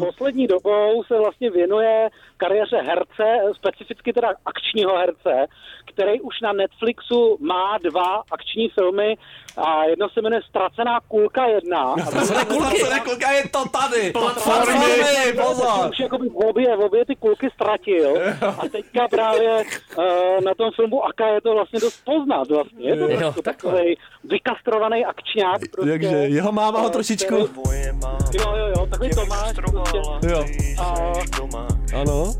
S7: poslední dobou se vlastně věnuje kariéře herce, specificky teda akčního herce, který už na Netflixu má dva akční filmy a jedno se jmenuje Ztracená kulka jedna. A
S4: Co ne kulky? Co ne kulky? A je to tady.
S5: Platformy.
S4: Platformy, pozor.
S7: už jakoby v obě, v obě ty kulky ztratil a teďka právě uh, na tom filmu Aka je to vlastně dost poznat vlastně. Je to
S5: Jo,
S7: prostě
S5: takhle.
S7: takový vykastrovaný akčňák. Prostě,
S4: Takže jeho máma ho trošičku...
S7: Jo, jo, jo, takový Tomáš prostě.
S4: Jo,
S7: A,
S4: ano.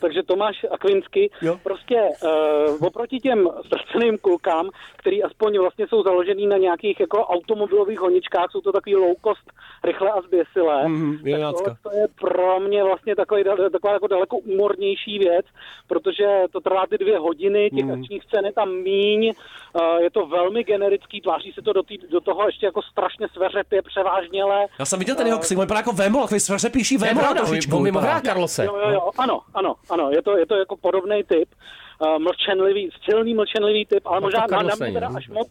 S7: Takže Tomáš Akvinsky
S4: Jo.
S7: prostě uh, oproti těm ztraceným kulkám, který aspoň vlastně jsou založený na nějakých jako automobilových honičkách, jsou to takový low cost, rychle a zběsilé.
S4: Mhm,
S7: tak to je pro mě vlastně takový, taková jako daleko humornější věc, protože to trvá ty dvě hodiny, těch
S4: Mhm.
S7: akčních scén je tam míň, uh, je to velmi generický, tváří se to do, tý, do toho ještě jako strašně sveřepě, převážněle.
S4: Já jsem viděl ten jeho ksik, on vypadá jako vémol, takový
S5: je
S4: vémol trošičku.
S5: on hrá Karlose.
S7: Jo, jo, jo, ano, ano, ano, je to, je to jako podobný typ, uh, mlčenlivý, silný mlčenlivý typ, ale
S5: No
S7: možná na, mě teda
S5: no.
S7: až moc,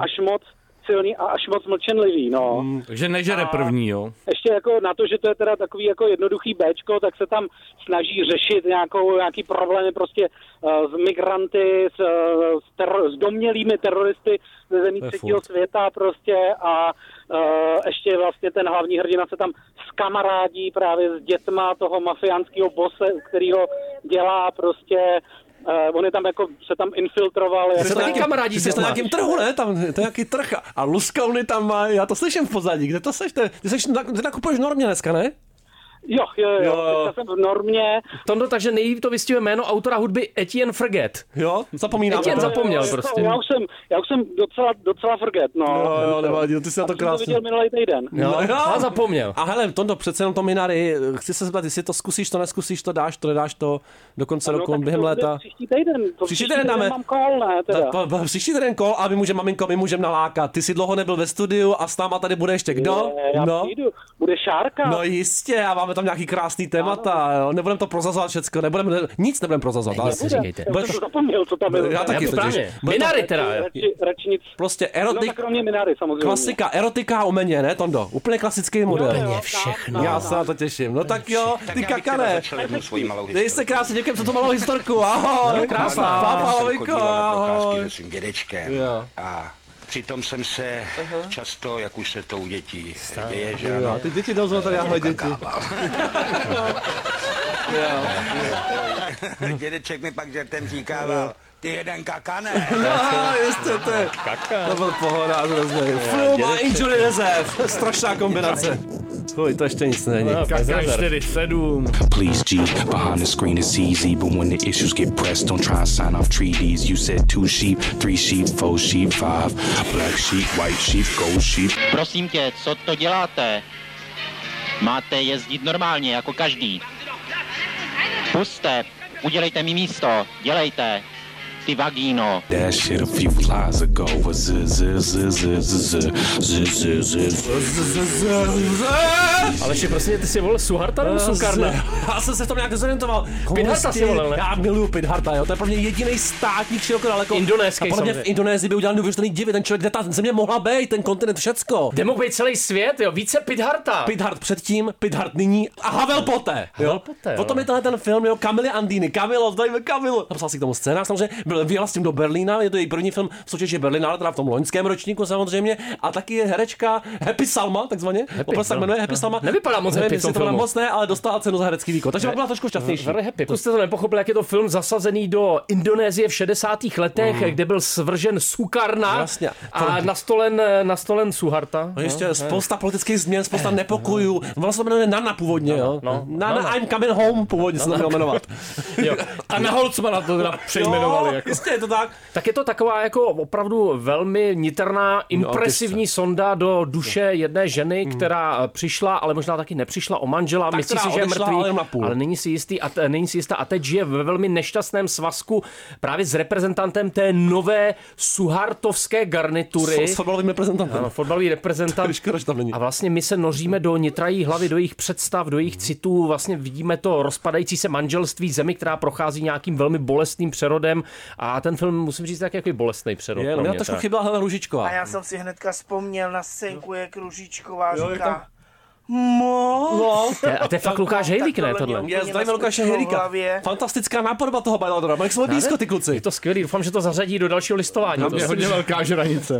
S7: až moc silný a až moc mlčenlivý, no.
S6: Takže nežere první, jo.
S7: Ještě jako na to, že to je teda takový jako jednoduchý Bčko, tak se tam snaží řešit nějakou, nějaký problémy prostě uh, s migranty, s, uh, s, teror, s domělými teroristy ze zemí třetího
S4: furt.
S7: světa prostě a uh, ještě vlastně ten hlavní hrdina se tam skamarádí právě s dětma toho mafiánského bose, který ho dělá prostě Uh, on je tam jako, se tam infiltroval.
S5: Jsi
S7: Jako,
S5: taky se
S4: jsi na nějakém trhu, ne? Tam, to je nějaký trh a- luskauny tam má, já to slyším v pozadí. Kde to seš? Ty, ty, seš, ty nakupuješ normně dneska, ne?
S10: Jo, jo, jo,
S4: Jo, jo.
S10: jo. jsem v normě.
S5: Tondo, takže nejlíp to vystihuje jméno autora hudby Etienne Frget.
S4: Jo, zapomínám.
S5: Etienne
S4: to.
S5: zapomněl
S10: Jo,
S5: prostě.
S10: Já už jsem, já už jsem docela, docela forget, no.
S4: Jo, jo,
S10: Jsem-
S4: nevadí, ty jsi na to
S10: jsem to
S4: krásně.
S10: viděl minulý týden.
S5: Jo,
S4: No, jo.
S5: a zapomněl.
S4: A hele, Tondo, přece jenom to Minary, chci se zeptat, jestli to zkusíš, to neskusíš, to dáš, to nedáš to do konce
S10: No,
S4: roku, během léta.
S10: Příští týden. To
S4: Příští týden dáme.
S10: mám call, ne, teda.
S4: Pa- pa- Příští týden kol a my můžeme, maminko, my můžeme nalákat. Ty jsi dlouho nebyl ve studiu a s náma tady bude ještě kdo?
S10: Já
S4: No.
S10: přijdu. Bude šárka.
S4: No jistě, a máme tam nějaký krásný témata, jo. nebudeme to prozazovat všecko, nebudeme, ne, nic nebudeme prozazovat. ale-
S5: Nic neříkejte.
S10: Já jsem to zapomněl, co tam bylo.
S4: Já taky
S5: Já
S4: totiž. Bude
S5: Minary teda.
S10: Radši, radši nic.
S4: Prostě
S10: No
S4: erotik,
S10: tak kromě Minary samozřejmě.
S4: klasika, erotika uměně, ne Tondo? Úplně klasický model.
S5: Úplně všechno.
S4: Já se na to těším. No tak jo, ty kakane. Dej se krásně, děkujem za tu malou historku. Ahoj.
S5: krásná.
S9: Na procházky
S4: ahoj.
S9: svým dědečkem
S4: Jo.
S9: a přitom jsem se často, jak už se to u dětí děje, že
S4: Jo,
S9: ano,
S4: ty děti jdou tady jahle děti.
S9: Dědeček mi pak žertem říkával, ty jeden kakane.
S4: No, jistě, to je. To byl pohoda, hrozný. Flum a Injury Reserve. Strašná kombinace. Fuj, to ještě nic není.
S6: Kaka 4, 7.
S11: Please, G, behind the screen it's easy, but when the issues get pressed, don't try and sign off treaties. You said two sheep, three sheep, four sheep, five. Black sheep, white sheep, gold sheep.
S12: Prosím tě, co to děláte? Máte jezdit normálně, jako každý. Puste, udělejte mi místo, dělejte. Ty
S11: vagino.
S5: Ale ještě prosím, ty jsi volil Suharta nebo Sukarna?
S4: Já jsem se v tom nějak dezorientoval.
S5: Pidharta si volil, ne?
S4: Já miluju Pidharta, jo. To je pro mě jediný státník široko daleko.
S5: Indonéský.
S4: Podle mě v Indonésii by udělal neuvěřitelný divy. Ten člověk, kde ta země mohla být, ten kontinent, všecko.
S5: Kde mohl být celý svět, jo. Více Pidharta.
S4: Pidhart předtím, Pidhart nyní a Havel poté.
S5: Havel poté.
S4: Potom je tenhle ten film, jo. Kamily Andýny. Kamilo, zdajme Kamilo. Napsal si k tomu scénář, samozřejmě vyjela s tím do Berlína, je to její první film v soutěži Berlína, teda v tom loňském ročníku samozřejmě. A taky je herečka Happy Salma, takzvaně. Opravdu se
S5: no.
S4: jmenuje Happy Salma.
S5: Nevypadá moc
S4: Nevím,
S5: happy
S4: jestli
S5: tom
S4: to moc ne, ale dostala cenu za herecký výkon. Takže byla trošku šťastnější.
S5: Very happy. Pokud jste to nepochopili, jak je to film zasazený do Indonésie v 60. letech, kde byl svržen Sukarna
S4: Mm. Jasně.
S5: a nastolen, nastolen Suharta.
S4: No ještě spousta politických změn, spousta nepokojů. Ono se to jmenuje Nana původně, jo.
S5: no,
S4: Nana. I'm coming home původně se to jmenovat.
S5: Jo. A na Holcmana to teda přejmenovali. Jako.
S4: jistě je to tak.
S5: Tak je to taková jako opravdu velmi niterná, impresivní sonda do duše jedné ženy, která přišla, ale možná taky nepřišla o manžela,
S4: Tak
S5: myslí si, že je mrtvý,
S4: ale
S5: ale není si, jistý a te, není si jistá a teď žije ve velmi nešťastném svazku právě s reprezentantem té nové suhartovské garnitury.
S4: S, s fotbalovým reprezentantem.
S5: Ano, fotbalový reprezentant.
S4: Škoda, že tam není.
S5: A vlastně my se noříme do nitrají hlavy, do jejich představ, do jejich citů. Vlastně vidíme to rozpadající se manželství zemi, která prochází nějakým velmi bolestným přerodem. A ten film, musím říct, tak jaký bolestný přerod.
S4: Je, no,
S5: mě
S4: mě trošku chyběla Helena Růžičková.
S7: A já jsem si hnedka vzpomněl na scénku, jak Růžičková
S4: Jo, jak
S7: říká,
S4: tam-
S7: Mo,
S4: No,
S5: To je- A to je fakt Lukáš Hejlík, ne, tohle?
S4: je zdravíme Lukáše Helíka. Fantastická nápodoba toho Bailadora. Mají jsme blízko, ty kluci.
S5: Je to skvělý, doufám, že to zařadí do dalšího listování. To
S6: Je hodně velká žranice.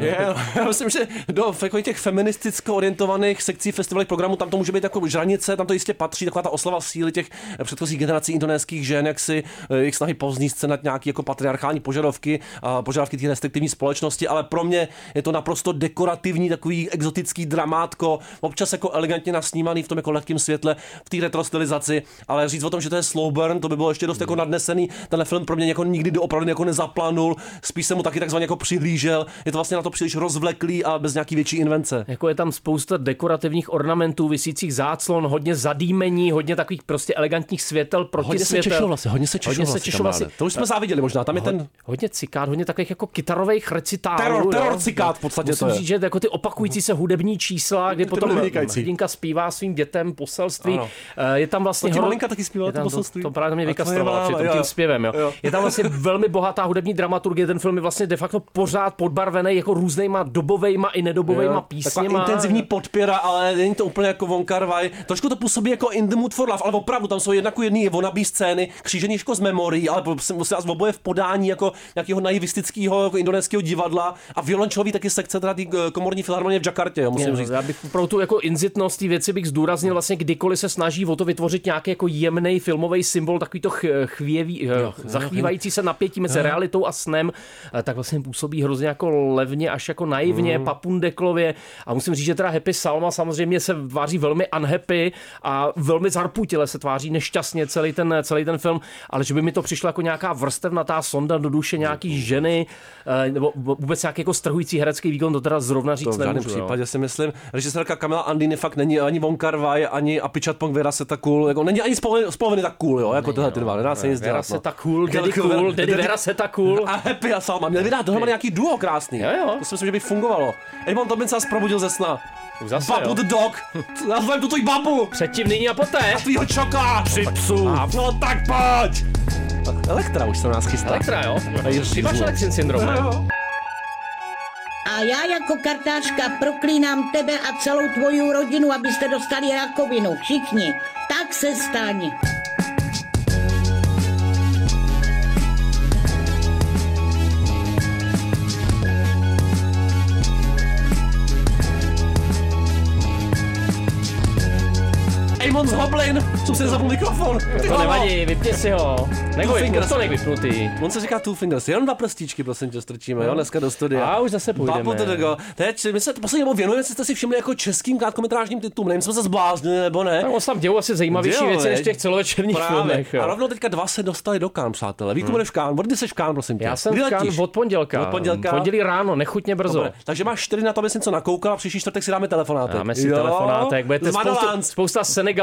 S4: já myslím, že do těch feministicko orientovaných sekcí festivalových programů tam to může být jako žranice, tam to jistě patří, taková ta oslava síly těch předchozích generací indonéských žen, jak si eh, jejich snahy se nad nějaký jako patriarchální požadavky a požadavky té restriktivní společnosti, ale pro mě je to naprosto dekorativní, takový exotický dramátko, občas jako elegantně nasnímaný v tom jako lehkém světle, v té retrostylizaci, ale říct o tom, že to je slow burn, to by bylo ještě dost jako nadnesený. Tenhle film pro mě jako nikdy doopravdy jako nezaplanul, spíš jsem mu taky takzvaně jako přihlížel. Je to vlastně na to příliš rozvleklý a bez nějaký větší invence.
S5: Jako je tam spousta dekorativních ornamentů, visících záclon, hodně zadýmení, hodně takových prostě elegantních světel proti
S4: Hodně se
S5: světel.
S4: češlo vlastně, hodně se češlo
S5: Hodně se češlo vlastně.
S4: To už jsme záviděli možná, tam je ten
S5: Hodně cikát, hodně takových jako kytarových recitálů.
S4: Teror-
S5: jo.
S4: teror cikát v podstatě
S5: Musím
S4: to je.
S5: říct, že jako ty opakující se hudební čísla, kdy
S4: Ty
S5: potom hrdinka zpívá svým dětem poselství.
S4: Ano.
S5: Eh, Je tam vlastně...
S4: Ti
S5: hro-
S4: malinka taky zpívala
S5: je
S4: to
S5: tam
S4: poselství?
S5: To, to právě mě vykastrovala při tom
S4: jo.
S5: tím zpěvem. Jo.
S4: Jo.
S5: Je tam vlastně velmi bohatá hudební dramaturgie, ten film je vlastně de facto pořád podbarvený jako různýma dobovejma i nedobovejma písněma.
S4: Taková intenzivní podpěra, ale není to úplně jako Von Kar Wai. Trošku to působí jako In the Mood for Love, ale opravdu tam jsou jednak jedný vonabí scény, křížený z memorií, ale musím vás oboje v podání jako nějakého naivistického jako indonéského divadla a violončelový taky sekce teda eh, komorní filharmonie v Jakartě, jo, musím
S5: Je,
S4: říct.
S5: Já bych pro tu jako inzitnost věci bych zdůraznil vlastně kdykoliv se snaží o to vytvořit nějaký jako jemný filmový symbol, takový to ch- chvěví, jo, zachvívající se napětí mezi
S4: Jo.
S5: realitou a snem, eh, tak vlastně působí hrozně jako levně až jako naivně,
S4: Mm.
S5: papundeklově a musím říct, že teda Happy Salma samozřejmě se tváří velmi unhappy a velmi zarputile se tváří nešťastně celý ten, celý ten film, ale že by mi to přišlo jako nějaká vrstevnatá sonda do duše nějaký ženy, eh, nebo vůbec nějaký jako strhující herecký výkon, to teda zrovna říct
S4: To v
S5: nemůžu.
S4: případě si myslím. Režisérka Kamila Andiny fakt není ani Von Kar Wai, ani Apichat Pong Vera se tak cool, jako není ani z poloviny, tak cool, jo, jako tyhle ty dva, nedá se nic
S5: Vera
S4: dělat.
S5: se
S4: no.
S5: tak cool, Daddy cool, Daddy Vera se tak cool.
S4: A Happy a Salma, měli vydát dohromady nějaký duo krásný.
S5: Jo, jo.
S4: To si myslím, že by fungovalo. Edmond Tobin se probudil ze sna.
S5: Zase,
S4: Babu
S5: jo.
S4: the dog. Nazvem tu tvoji babu.
S5: Předtím, nyní a poté.
S4: A tvýho čoka.
S5: Tři psů.
S4: No tak pojď. Elektra už se nás chystá.
S5: Elektra, jo? Máš elektřin syndrom, ne?
S13: A já jako kartářka proklínám tebe a celou tvoji rodinu, abyste dostali rakovinu. Všichni. Tak se staň.
S4: Eamon Hoblin, jsem si zapnul mikrofon. Ty
S5: To nevadí, vypni si ho. Nebo
S4: fingers.
S5: to vypnutý.
S4: On se říká two fingers, jenom dva prstíčky, prosím tě, strčíme, jo, dneska do studia.
S5: A už zase půjdeme.
S4: Babu the dog. Teď, my se poslední dobou věnujeme, jestli jste si všimli jako českým krátkometrážním titulům, nevím, jsme se zbláznili nebo ne.
S5: Tak on se tam dějou asi zajímavější
S4: Dějou,
S5: věci než těch celovečerních filmech.
S4: A rovnou teďka dva se dostali do Kán, přátelé. Víte, budeš v Kán, kdy jsi v Kán, prosím tě?
S5: Já jsem
S4: Kdy
S5: v
S4: letíš?
S5: od pondělka.
S4: Od pondělka.
S5: Pondělí ráno, nechutně brzo.
S4: Dobré, takže máš čtyři na to, aby jsi něco nakoukal a příští čtvrtek si dáme telefonátek.
S5: Dáme si telefonátek, budete
S4: Z
S5: spousta,
S4: Madalans.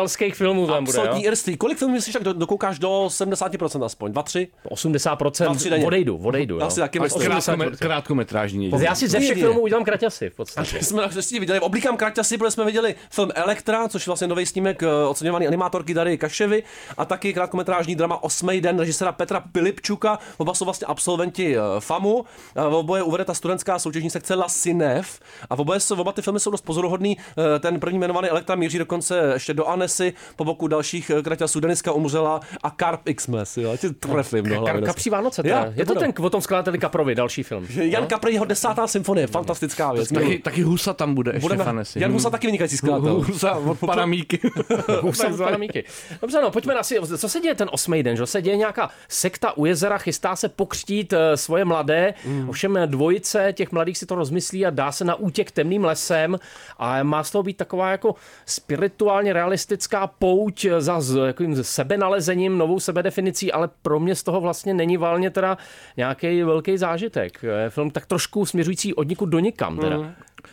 S5: Senegalských filmů tam bude,
S4: Absolutní irství. Kolik filmů myslíš, tak do- dokoukáš do 70% aspoň? Dva, tři?
S5: 80%
S4: Dva, tři denně.
S5: odejdu, odejdu.
S4: Já si taky myslím.
S5: 80%.
S6: Krátkometrážní.
S5: Já si ze všech filmů udělám kraťasy v podstatě.
S4: My jsme naštěstí viděli, oblíkám kraťasy, protože jsme viděli film Elektra, což je vlastně nový snímek eh, oceňovaný animátorky Dary Kaševy a taky krátkometrážní drama Osmej den režisera Petra Pilipčuka. Oba jsou vlastně absolventi eh, FAMu. A V oboje uvede ta studentská soutěžní sekce La Cinev. A v oboje jsou, oba ty filmy jsou dost pozoruhodný. Eh, Ten první jmenovaný Elektra míří dokonce ještě do Anesy, po boku dalších eh, kraťasů Deniska umřela a Carp Xmas. Jo, tě trefím do hlavy.
S5: Kar- Kapří Vánoce,
S4: Jo,
S5: teda. Je to
S4: to
S5: ten o tom skladateli Kaprovi, další film.
S4: Jan Capri, jeho desátá symfonie, fantastická věc.
S6: Taky, taky Husa tam bude ještě
S4: Budeme-
S6: fanesi.
S4: Jan Husa taky vynikající skladatel.
S6: Husa od pana Míky.
S5: Husam pana Míky. Dobře, no, pojďme na si, co se děje ten osmý den, že se děje nějaká sekta u jezera, chystá se pokřtít eh, svoje mladé,
S4: Mm.
S5: ovšem eh, dvojice těch mladých si to rozmyslí a dá se na útěk temným lesem a má z toho být taková jako spirituálně realistická pouť eh, za z- jakým sebenalezením, novou sebedefinicí, ale pro mě z toho vlastně není valně teda nějaký velký zážitek. Je Film tak trošku směřující od nikud do nikam teda.
S6: Mm.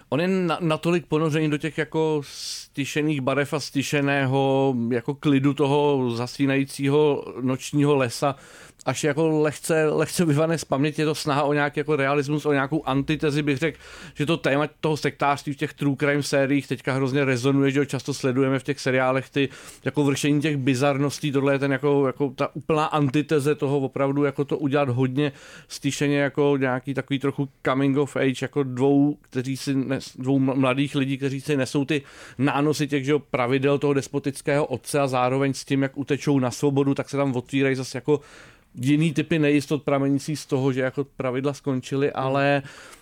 S6: On je na, natolik ponořený do těch jako stišených barev a stišeného jako klidu toho zasínajícího nočního lesa, až jako lehce, lehce vyvané z paměti, je to snaha o nějaký jako realismus, o nějakou antitezi, bych řekl, že to téma toho sektářství v těch true crime sériích teďka hrozně rezonuje, že ho často sledujeme v těch seriálech, ty jako vršení těch bizarností, tohle je ten jako, jako ta úplná antiteze toho opravdu, jako to udělat hodně stišeně jako nějaký takový trochu coming of age, jako dvou, kteří si nes, dvou mladých lidí, kteří si nesou ty nánosy těch že jo, pravidel toho despotického otce a zároveň s tím, jak utečou na svobodu, tak se tam otvírají zase jako jiný typy nejistot pramenící z toho, že jako pravidla skončily, ale uh,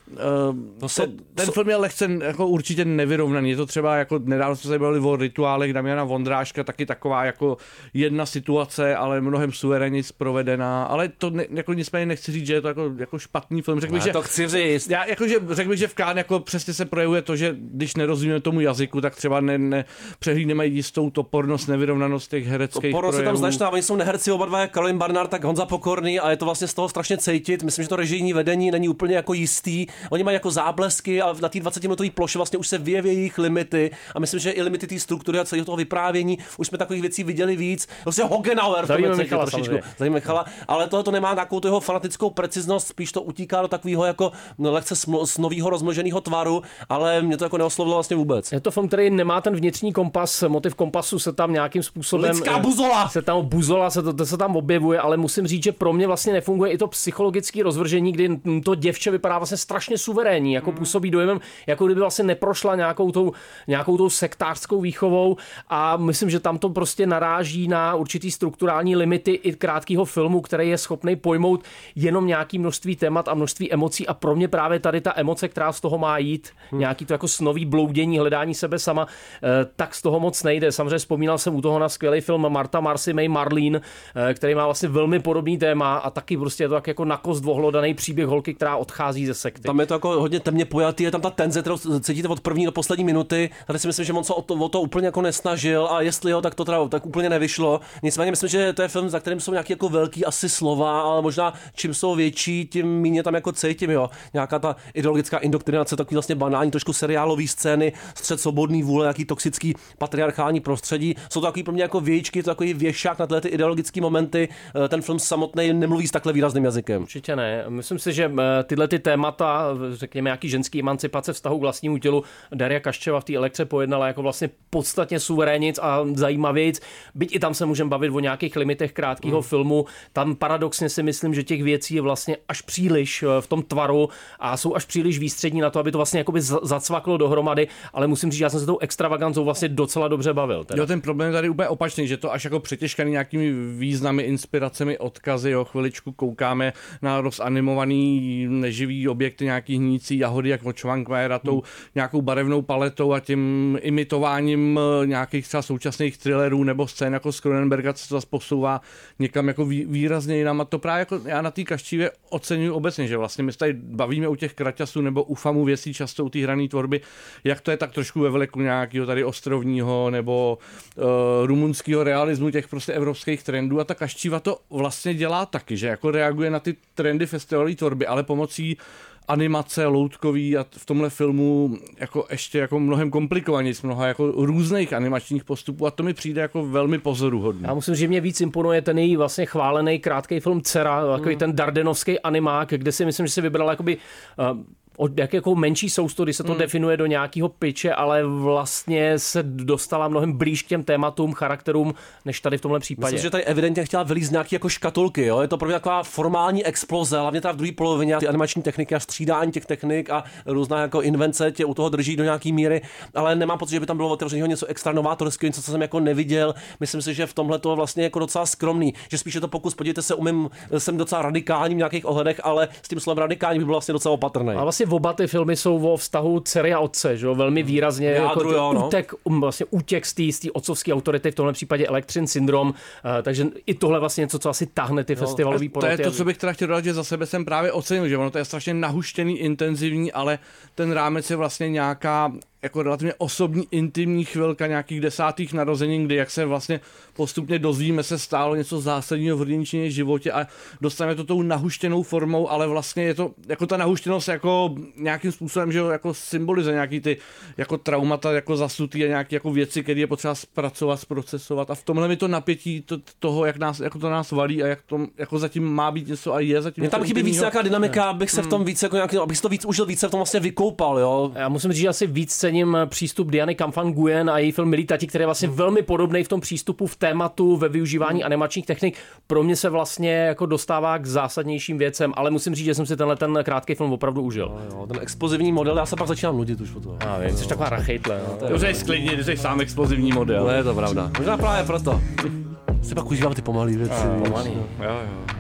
S6: to
S4: jsou-
S6: ten, ten film je lehce jako určitě nevyrovnaný. Je to třeba jako nedávno jsme se bavili o rituálech Damiana Vondráška, taky taková jako jedna situace, ale mnohem suverénněji provedená, ale to ne, jako nicméně nechci říct, že je to jako, jako špatný film. Řekl bych, že
S4: to chci říct.
S6: já jakože řekl bych, že v Kán jako přesně se projevuje to, že když nerozumíme tomu jazyku, tak třeba ne, ne přehlídneme jistou topornost, nevyrovnanost těch hereckých
S4: Porno se tam značná, oni jsou neherci oba dva, jak Karolin Barnard, tak Honza Pokorný a je to vlastně z toho strašně cítit. Myslím, že to režijní vedení není úplně jako jistý. Oni mají jako záblesky a na té 20 minutové ploše vlastně už se vyjeví jejich limity a myslím, že i limity té struktury a celého toho vyprávění už jsme takových věcí viděli víc. Vlastně Hogenauer v tom
S5: Michala
S4: trošičku. Zdravíme Michala, ale tohle to nemá takovou jeho fanatickou preciznost, spíš to utíká do takového jako no, lehce sm- z nového rozmnoženého tvaru, ale mě to jako neoslovilo vlastně vůbec.
S5: Je to film, který nemá ten vnitřní kompas, motiv kompasu se tam nějakým způsobem...
S4: Lidská buzola!
S5: Se tam buzola, se to, to se tam objevuje, ale musím říct, že pro mě vlastně nefunguje i to psychologické rozvržení, kdy to děvče vypadá vlastně strašně strašně suverénní, jako působí dojemem, jako kdyby vlastně neprošla nějakou tou, nějakou tou sektářskou výchovou a myslím, že tam to prostě naráží na určitý strukturální limity i krátkého filmu, který je schopný pojmout jenom nějaký množství témat a množství emocí a pro mě právě tady ta emoce, která z toho má jít, hmm. nějaký to jako snový bloudění, hledání sebe sama, eh, tak z toho moc nejde. Samozřejmě vzpomínal jsem u toho na skvělý film Marta Marcy May Marlene, eh, který má vlastně velmi podobný téma a taky prostě je to tak jako na kost vohlodaný příběh holky, která odchází ze sekty.
S4: Tam je to jako hodně temně pojatý, je tam ta tenze, kterou cítíte od první do poslední minuty. Tady si myslím, že on se o to, o to úplně jako nesnažil a jestli jo, tak to teda tak úplně nevyšlo. Nicméně myslím, že to je film, za kterým jsou nějaké jako velký asi slova, ale možná čím jsou větší, tím méně tam jako cítím, jo. Nějaká ta ideologická indoktrinace, takový vlastně banální, trošku seriálové scény, střed svobodný vůle, nějaký toxický patriarchální prostředí. Jsou to takový pro mě jako věčky, to takový věšák na tyhle ty ideologické momenty. Eh, Ten film samotný nemluví s takhle výrazným jazykem.
S5: Určitě ne. Myslím si, že eh, tyhle ty témata, řekněme, nějaký ženský emancipace vztahu k vlastnímu tělu, Daria Kaščeva v té elektře pojednala jako vlastně podstatně suverénic a zajímavějc. Byť i tam se můžeme bavit o nějakých limitech krátkého
S4: Hmm.
S5: filmu. Tam paradoxně si myslím, že těch věcí je vlastně až příliš eh, v tom tvaru a jsou až příliš výstřední na to, aby to vlastně jakoby za- zacvaklo dohromady, ale musím říct, že já jsem se tou extravaganzou vlastně docela dobře bavil. Teda.
S6: Jo, ten problém je tady úplně opačný, že to až jako přetěžkaný nějakými významy, inspiracemi, odkazy, jo, chviličku koukáme na rozanimovaný neživý objekty, nějaký hnící jahody, jak od Schwankmajera, tou nějakou barevnou paletou a tím imitováním eh, nějakých třeba současných thrillerů nebo scén jako z Cronenberga, co to zase posouvá někam jako vý, výrazně jinam. A to právě jako já na té kaščívě oceňuji obecně, že vlastně my se tady bavíme u těch kraťasů nebo u famu věcí často u té hrané tvorby, jak to je tak trošku ve vleku nějakého tady ostrovního nebo uh, rumunského realismu těch prostě evropských trendů a ta kaščíva to vlastně dělá taky, že jako reaguje na ty trendy festivalové tvorby, ale pomocí animace, loutkový a v tomhle filmu jako ještě jako mnohem komplikovaněji, z mnoha jako různých animačních postupů a to mi přijde jako velmi pozoruhodné.
S5: Já musím říct, že mě víc imponuje ten její vlastně chválený krátký film Cera, takový ten dardenovský animák, kde si myslím, že si vybral jakoby uh, od jak jako menší sousto, kdy se to
S4: Hmm.
S5: definuje do nějakého piče, ale vlastně se dostala mnohem blíž k těm tématům, charakterům, než tady v tomhle případě.
S4: Myslím, že tady evidentně chtěla vylízt nějaký jako škatulky, jo? Je to pro mě taková formální exploze, hlavně ta v druhé polovině, ty animační techniky a střídání těch technik a různá jako invence tě u toho drží do nějaký míry, ale nemám pocit, že by tam bylo otevřeného něco extra novátorského, něco, co jsem jako neviděl. Myslím si, že v tomhle to vlastně jako docela skromný, že spíše to pokus, podívejte se, umím, jsem docela radikální v nějakých ohledech, ale s tím slovem radikální by byl vlastně docela opatrný.
S5: A vlastně oba ty filmy jsou o vztahu dcery a otce, že jo? velmi výrazně
S4: Jádru,
S5: jako
S4: jo, no.
S5: útek, um, vlastně útěk z té otcovské autority, v tomhle případě elektřin syndrom, eh, takže i tohle vlastně něco, co asi tahne ty festivalové
S6: To je to, co bych teda chtěl dodat, že za sebe jsem právě ocenil, že ono to je strašně nahuštěný, intenzivní, ale ten rámec je vlastně nějaká jako relativně osobní, intimní chvilka nějakých desátých narozenin, kdy jak se vlastně postupně dozvíme se stálo něco zásadního v hrdinčině životě a dostaneme to tou nahuštěnou formou, ale vlastně je to jako ta nahuštěnost jako nějakým způsobem, že jo, jako symbolizuje nějaký ty jako traumata, jako zasutý a nějaké jako věci, které je potřeba zpracovat, zprocesovat. A v tomhle mi to napětí to, toho, jak, nás, jako to nás valí a jak to jako zatím má být něco a je zatím
S4: Mně tam chybí víc nějaká dynamika, abych se v tom víc jako nějaký, abych to víc užil, víc se v tom vlastně vykoupal, jo.
S5: Já musím říct, že asi víc cením přístup Diany Kamfan Nguyen a její film Milí tati, který je vlastně
S4: Hmm.
S5: velmi podobný v tom přístupu, v tématu, ve využívání animačních technik. Pro mě se vlastně jako dostává k zásadnějším věcem, ale musím říct, že jsem si tenhle ten krátký film opravdu užil.
S4: Jo, ten explozivní model, já se pak začínám nudit už po toho.
S5: Já vím, jsi taková rachejtle. No.
S6: Dobře, sklidně, ty jsi sám explozivní model.
S4: No, je to pravda. Možná právě proto. Si pak užívám ty pomalé věci.
S5: A, pomalý.
S6: Jo, jo.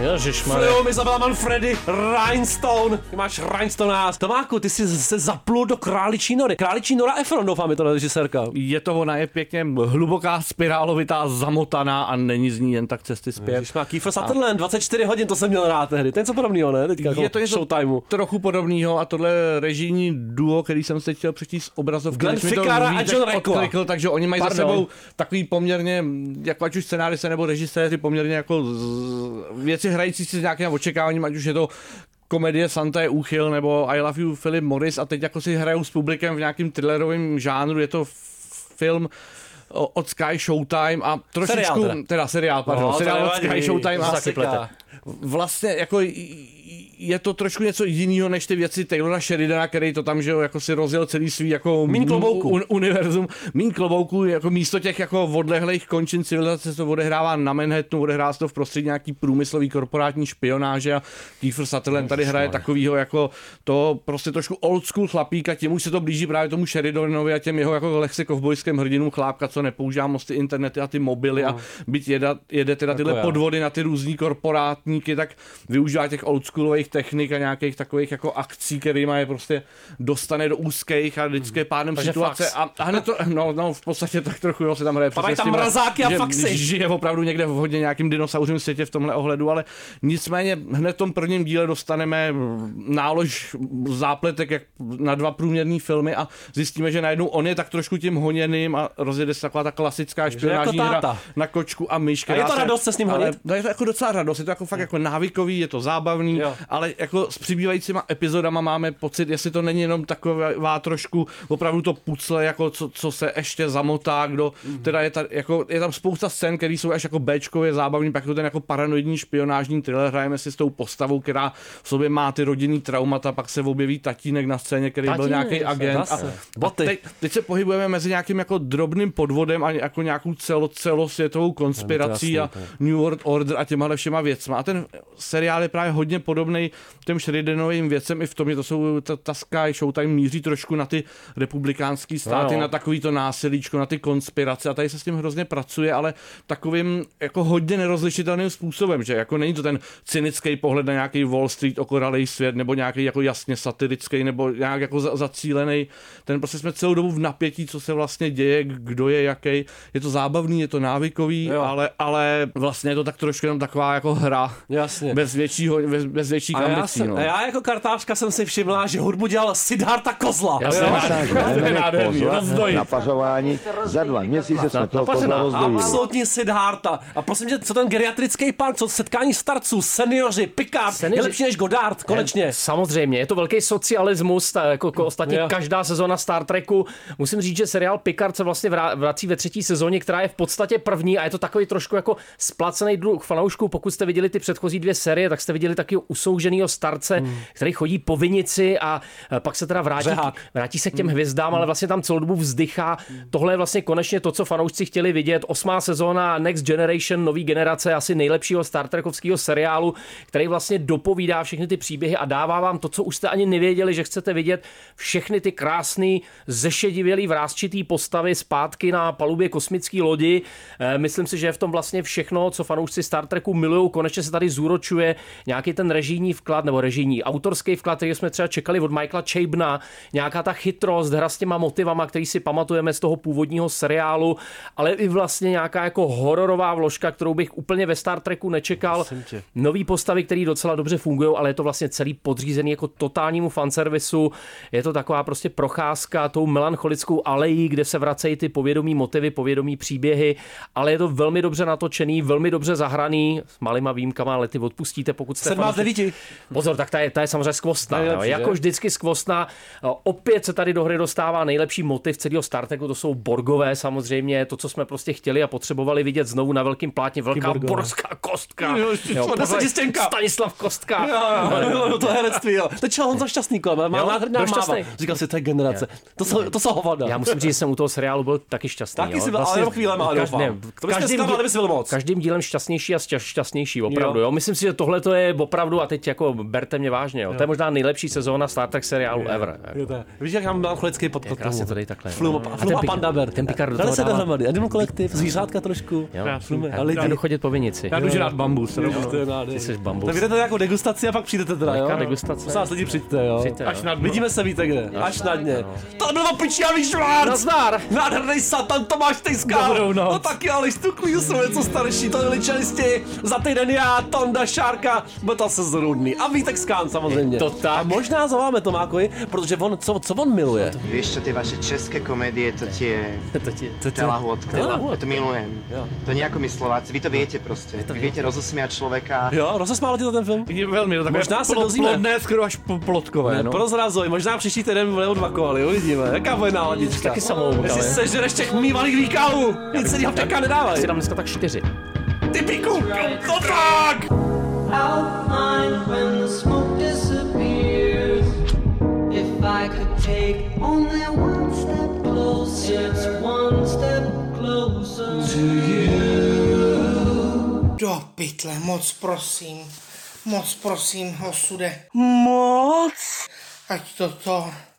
S5: Ježišmarja.
S4: Film Izabela Manfredy, Rhinestone. Ty máš Rhinestone nás. Tomáku, ty jsi se zaplul do Králičí nory. Králičí nora Efron, doufám, je to režisérka.
S6: Je to ona, je pěkně hluboká, spirálovitá, zamotaná a není z ní jen tak cesty zpět.
S4: Má Kiefer Sutherland, 24 hodin, to jsem měl rád tehdy. To je něco podobného, ne? Teďka jako
S6: Je to něco
S4: Showtimeu.
S6: trochu podobného a tohle režijní duo, který jsem si chtěl přečíst z obrazovky.
S4: Glenn
S6: mi
S4: Ficarra a John
S6: odklikl, takže oni mají
S5: Pardon.
S6: za sebou takový poměrně, jako ať už scenáristé nebo režiséři, poměrně jako z, věci hrající si s nějakým očekáváním, ať už je to komedie Santa je úchyl nebo I Love You Philip Morris a teď jako si hrajou s publikem v nějakým thrillerovém žánru, je to film od Sky Showtime a trošičku,
S4: Seriál
S6: teda.
S4: teda.
S6: seriál, pardon,
S4: No,
S6: seriál od Sky Showtime a. vlastně jako je to trošku něco jiného než ty věci Taylora Sheridana, který to tam, že jo, jako si rozjel celý svý jako
S4: Míň klobouku.
S6: un, univerzum. Mín klobouku, jako místo těch jako odlehlých končin civilizace se to odehrává na Manhattanu, odehrává se to v prostředí nějaký průmyslový korporátní špionáže a Kiefer Sutherland tady hraje takovýho jako to prostě trošku old school chlapíka, tím už se to blíží právě tomu Sheridanovi a těm jeho jako lehce kovbojským hrdinům chlápka, co nepoužívá moc ty internety a ty mobily a byť jede, jede teda tyhle
S4: já.
S6: podvody na ty různý korporátníky, tak využívá těch oldschoolových technik a nějakých takových jako akcí, kterýma je prostě dostane do úzkých a vždycky je pádem
S5: Takže
S6: situace.
S5: fax.
S6: A, a hned to, no, no, v podstatě tak trochu jo, se tam hraje.
S4: Tam
S6: tím,
S4: mrazáky a faxy.
S6: Žije opravdu někde v hodně nějakým dinosauřím světě v tomhle ohledu, ale nicméně hned v tom prvním díle dostaneme nálož zápletek jak na dva průměrný filmy a zjistíme, že najednou on je tak trošku tím honěným a rozjede se taková ta klasická špionážní
S4: jako
S6: hra na kočku a myš.
S4: A je to radost se s ním
S6: ale,
S4: honit?
S6: No je to jako docela radost, je to jako fakt jako návykový, je to zábavný,
S4: Jo.
S6: ale jako s přibývajícíma epizodama máme pocit, jestli to není jenom taková trošku opravdu to pucle, jako co, co se ještě zamotá, kdo
S4: Mhm.
S6: teda je, ta, jako, je tam spousta scén, které jsou až jako Bčkově zábavný, pak je to ten jako paranoidní špionážní thriller, hrajeme si s tou postavou, která v sobě má ty rodinný traumata, pak se objeví tatínek na scéně, který byl
S5: Tatínek,
S6: nějaký agent. A,
S4: zase.
S6: a
S4: Boty.
S6: teď, teď, se pohybujeme mezi nějakým jako drobným podvodem a jako nějakou celo, celosvětovou konspirací
S4: jasný,
S6: a New World Order a těma všema věcma. A ten seriál je právě hodně podobný těm Sheridanovým věcem i v tom, že to jsou ta, ta Sky Showtime míří trošku na ty republikánský státy,
S5: No.
S6: na takový to násilíčko, na ty konspirace a tady se s tím hrozně pracuje, ale takovým jako hodně nerozlišitelným způsobem, že jako není to ten cynický pohled na nějaký Wall Street, okoralej svět, nebo nějaký jako jasně satirický, nebo nějak jako za- zacílený. Ten prostě jsme celou dobu v napětí, co se vlastně děje, kdo je jaký. Je to zábavný, je to návykový,
S4: Jo.
S6: ale, ale vlastně je to tak trošku jenom taková jako hra.
S4: Jasně.
S6: Bez, většího, bez, bez větších
S4: A já, jsem,
S6: no.
S4: a já jako kartářka jsem si všimla, že hudbu dělal Siddhartha Kozla.
S5: Já jsem-
S6: nádherný,
S8: pozor
S6: rozdojit.
S8: na pařování. Za dva měsíce jsme toho kozla rozdojili.
S4: Absolutní Siddhartha. A prosím tě, co ten geriatrický park, co setkání starců, seniori, Picard,
S5: Seniori-
S4: je lepší než Godard, konečně.
S5: Eh, Samozřejmě, je to velký socialismus, ta, jako, jako ostatně
S4: Jo.
S5: každá sezóna Star Treku. Musím říct, že seriál Picard se vlastně vrací ve třetí sezóně, která je v podstatě první a je to takový trošku jako splacený druh fanoušků. Pokud jste viděli ty předchozí dvě série, tak jste viděli taky usouženého starce, hmm. který chodí po vinici a pak se teda vrátí,
S4: Řehák.
S5: vrátí se k těm hvězdám, ale vlastně tam celou dobu vzdychá. Tohle je vlastně konečně to, co fanoušci chtěli vidět. Osmá sezóna Next Generation, nový generace, asi nejlepšího Star Trekovského seriálu, který vlastně dopovídá všechny ty příběhy a dává vám to, co už jste ani nevěděli, že chcete vidět. Všechny ty krásné, zešedivělý, vrázčitý postavy zpátky na palubě kosmické lodi. Eh, Myslím si, že je v tom vlastně všechno, co fanoušci Star Treku milují. Konečně se tady zúročuje nějaký ten režijní vklad, nebo režijní autorský vklad, který jsme třeba čekali od Michaela Chabna, nějaká ta chytrost, hra s těma motivama, který si pamatujeme z toho původního seriálu, ale i vlastně nějaká jako hororová vložka, kterou bych úplně ve Star Treku nečekal. Nový postavy, které docela dobře fungují, ale je to vlastně celý podřízený jako totálnímu fanservisu. Je to taková prostě procházka tou melancholickou alejí, kde se vracejí ty povědomí motivy, povědomí příběhy, ale je to velmi dobře natočený, velmi dobře zahraný, s malýma výjimkama, ale ty odpustíte, pokud jste
S4: Sedmá z
S5: fanoušek-
S4: devíti.
S5: Pozor, tak ta je, ta je samozřejmě skvostná.
S4: To je
S5: jo.
S4: lepší,
S5: jako
S4: že?
S5: vždycky skvostná. Opět se tady do hry dostává nejlepší motiv celého Star Treku, to jsou Borgové samozřejmě, to, co jsme prostě chtěli a potřebovali vidět znovu na velkém plátně, velká
S4: Borgové?
S5: borská kostka.
S4: Jo, jo.
S5: Stanislav Kostka.
S4: Jo, jo, jo, jo, to herectví, jo. To je Honza Šťastný kolem, má nádherná máva. Říkal si, to je generace. To jsou, to jsou hovada.
S5: Já musím říct, že jsem u toho seriálu byl taky šťastný.
S4: Taky
S5: jo.
S4: jsi byl, ale jenom chvílema,
S5: kaž-
S4: doufám.
S5: ne,
S4: To bys mě zklamal, kdybys byl moc.
S5: Každým dílem šťastnější a šťa- šťastnější, opravdu.
S4: Jo.
S5: Jo. Myslím si, že tohle to je opravdu, a teď jako berte mě vážně, jo. to je možná nejlepší sezóna Star Trek seriálu ever.
S4: Jo, to je. Víš, jak já mám melancholický podklad
S5: krásně
S4: tomu?
S5: to dej takhle.
S4: Flum,
S5: A
S4: flum a Panda Bear.
S5: ten Picard do toho
S4: se dohromady. Animal kolektiv, zvířátka trošku.
S5: Jo.
S4: A
S5: Já jdu chodit po vinici.
S6: Já jdu žrát bambus.
S4: Jo, je.
S5: Ty jsi bambus.
S4: Tak jdete jako degustaci a pak přijdete teda, jo?
S5: Degustace?
S4: Prosím vás, lidi, přijďte, jo?
S6: Až
S5: jo.
S6: na.
S4: Vidíme se, víte kde. Až na dně. To bylo pičavý švárc!
S5: Nazdar!
S4: Nádherný satan Tomáš Tejská.
S6: Dobrou noc.
S4: No taky, ale stuklí jsou něco starší, to byli čelisti. Za týden já, Tonda Šárka, bude to se zrudný. A Vítek Skán samozřejmě.
S5: to tak.
S4: A možná zavoláme Tomákovi, protože on, co, co on miluje?
S14: Vieš čo, tie vaše české komédie, to tie...
S5: To ti-
S4: To, to,
S14: Telahôdka.
S5: Telahôdka.
S14: Ja to milujem.
S4: Jo.
S14: To nie ako my Slováci, vy to viete proste. Vy viete rozosmiať človeka.
S4: jo, rozesmálo ti to ten film?
S6: Je velmi, to takové
S4: Možná se dozvíme.
S6: Plodné, skoro až po- plotkové. No.
S4: Neprozrazuj, možná příští týden neodvakovali, uvidíme. Jaká bude náladička?
S5: Taky samou
S4: Jestli sežereš těch mývalých výkalů, nic se v těka nedávaj.
S5: Si dám dneska tak čtyři.
S4: Ty píku, to tak!
S15: outline when the smoke disappears. If I could take only one step closer, it's one step closer to you.
S1: Do pytle, moc prosím. Moc prosím, osude. Moc? Ať to to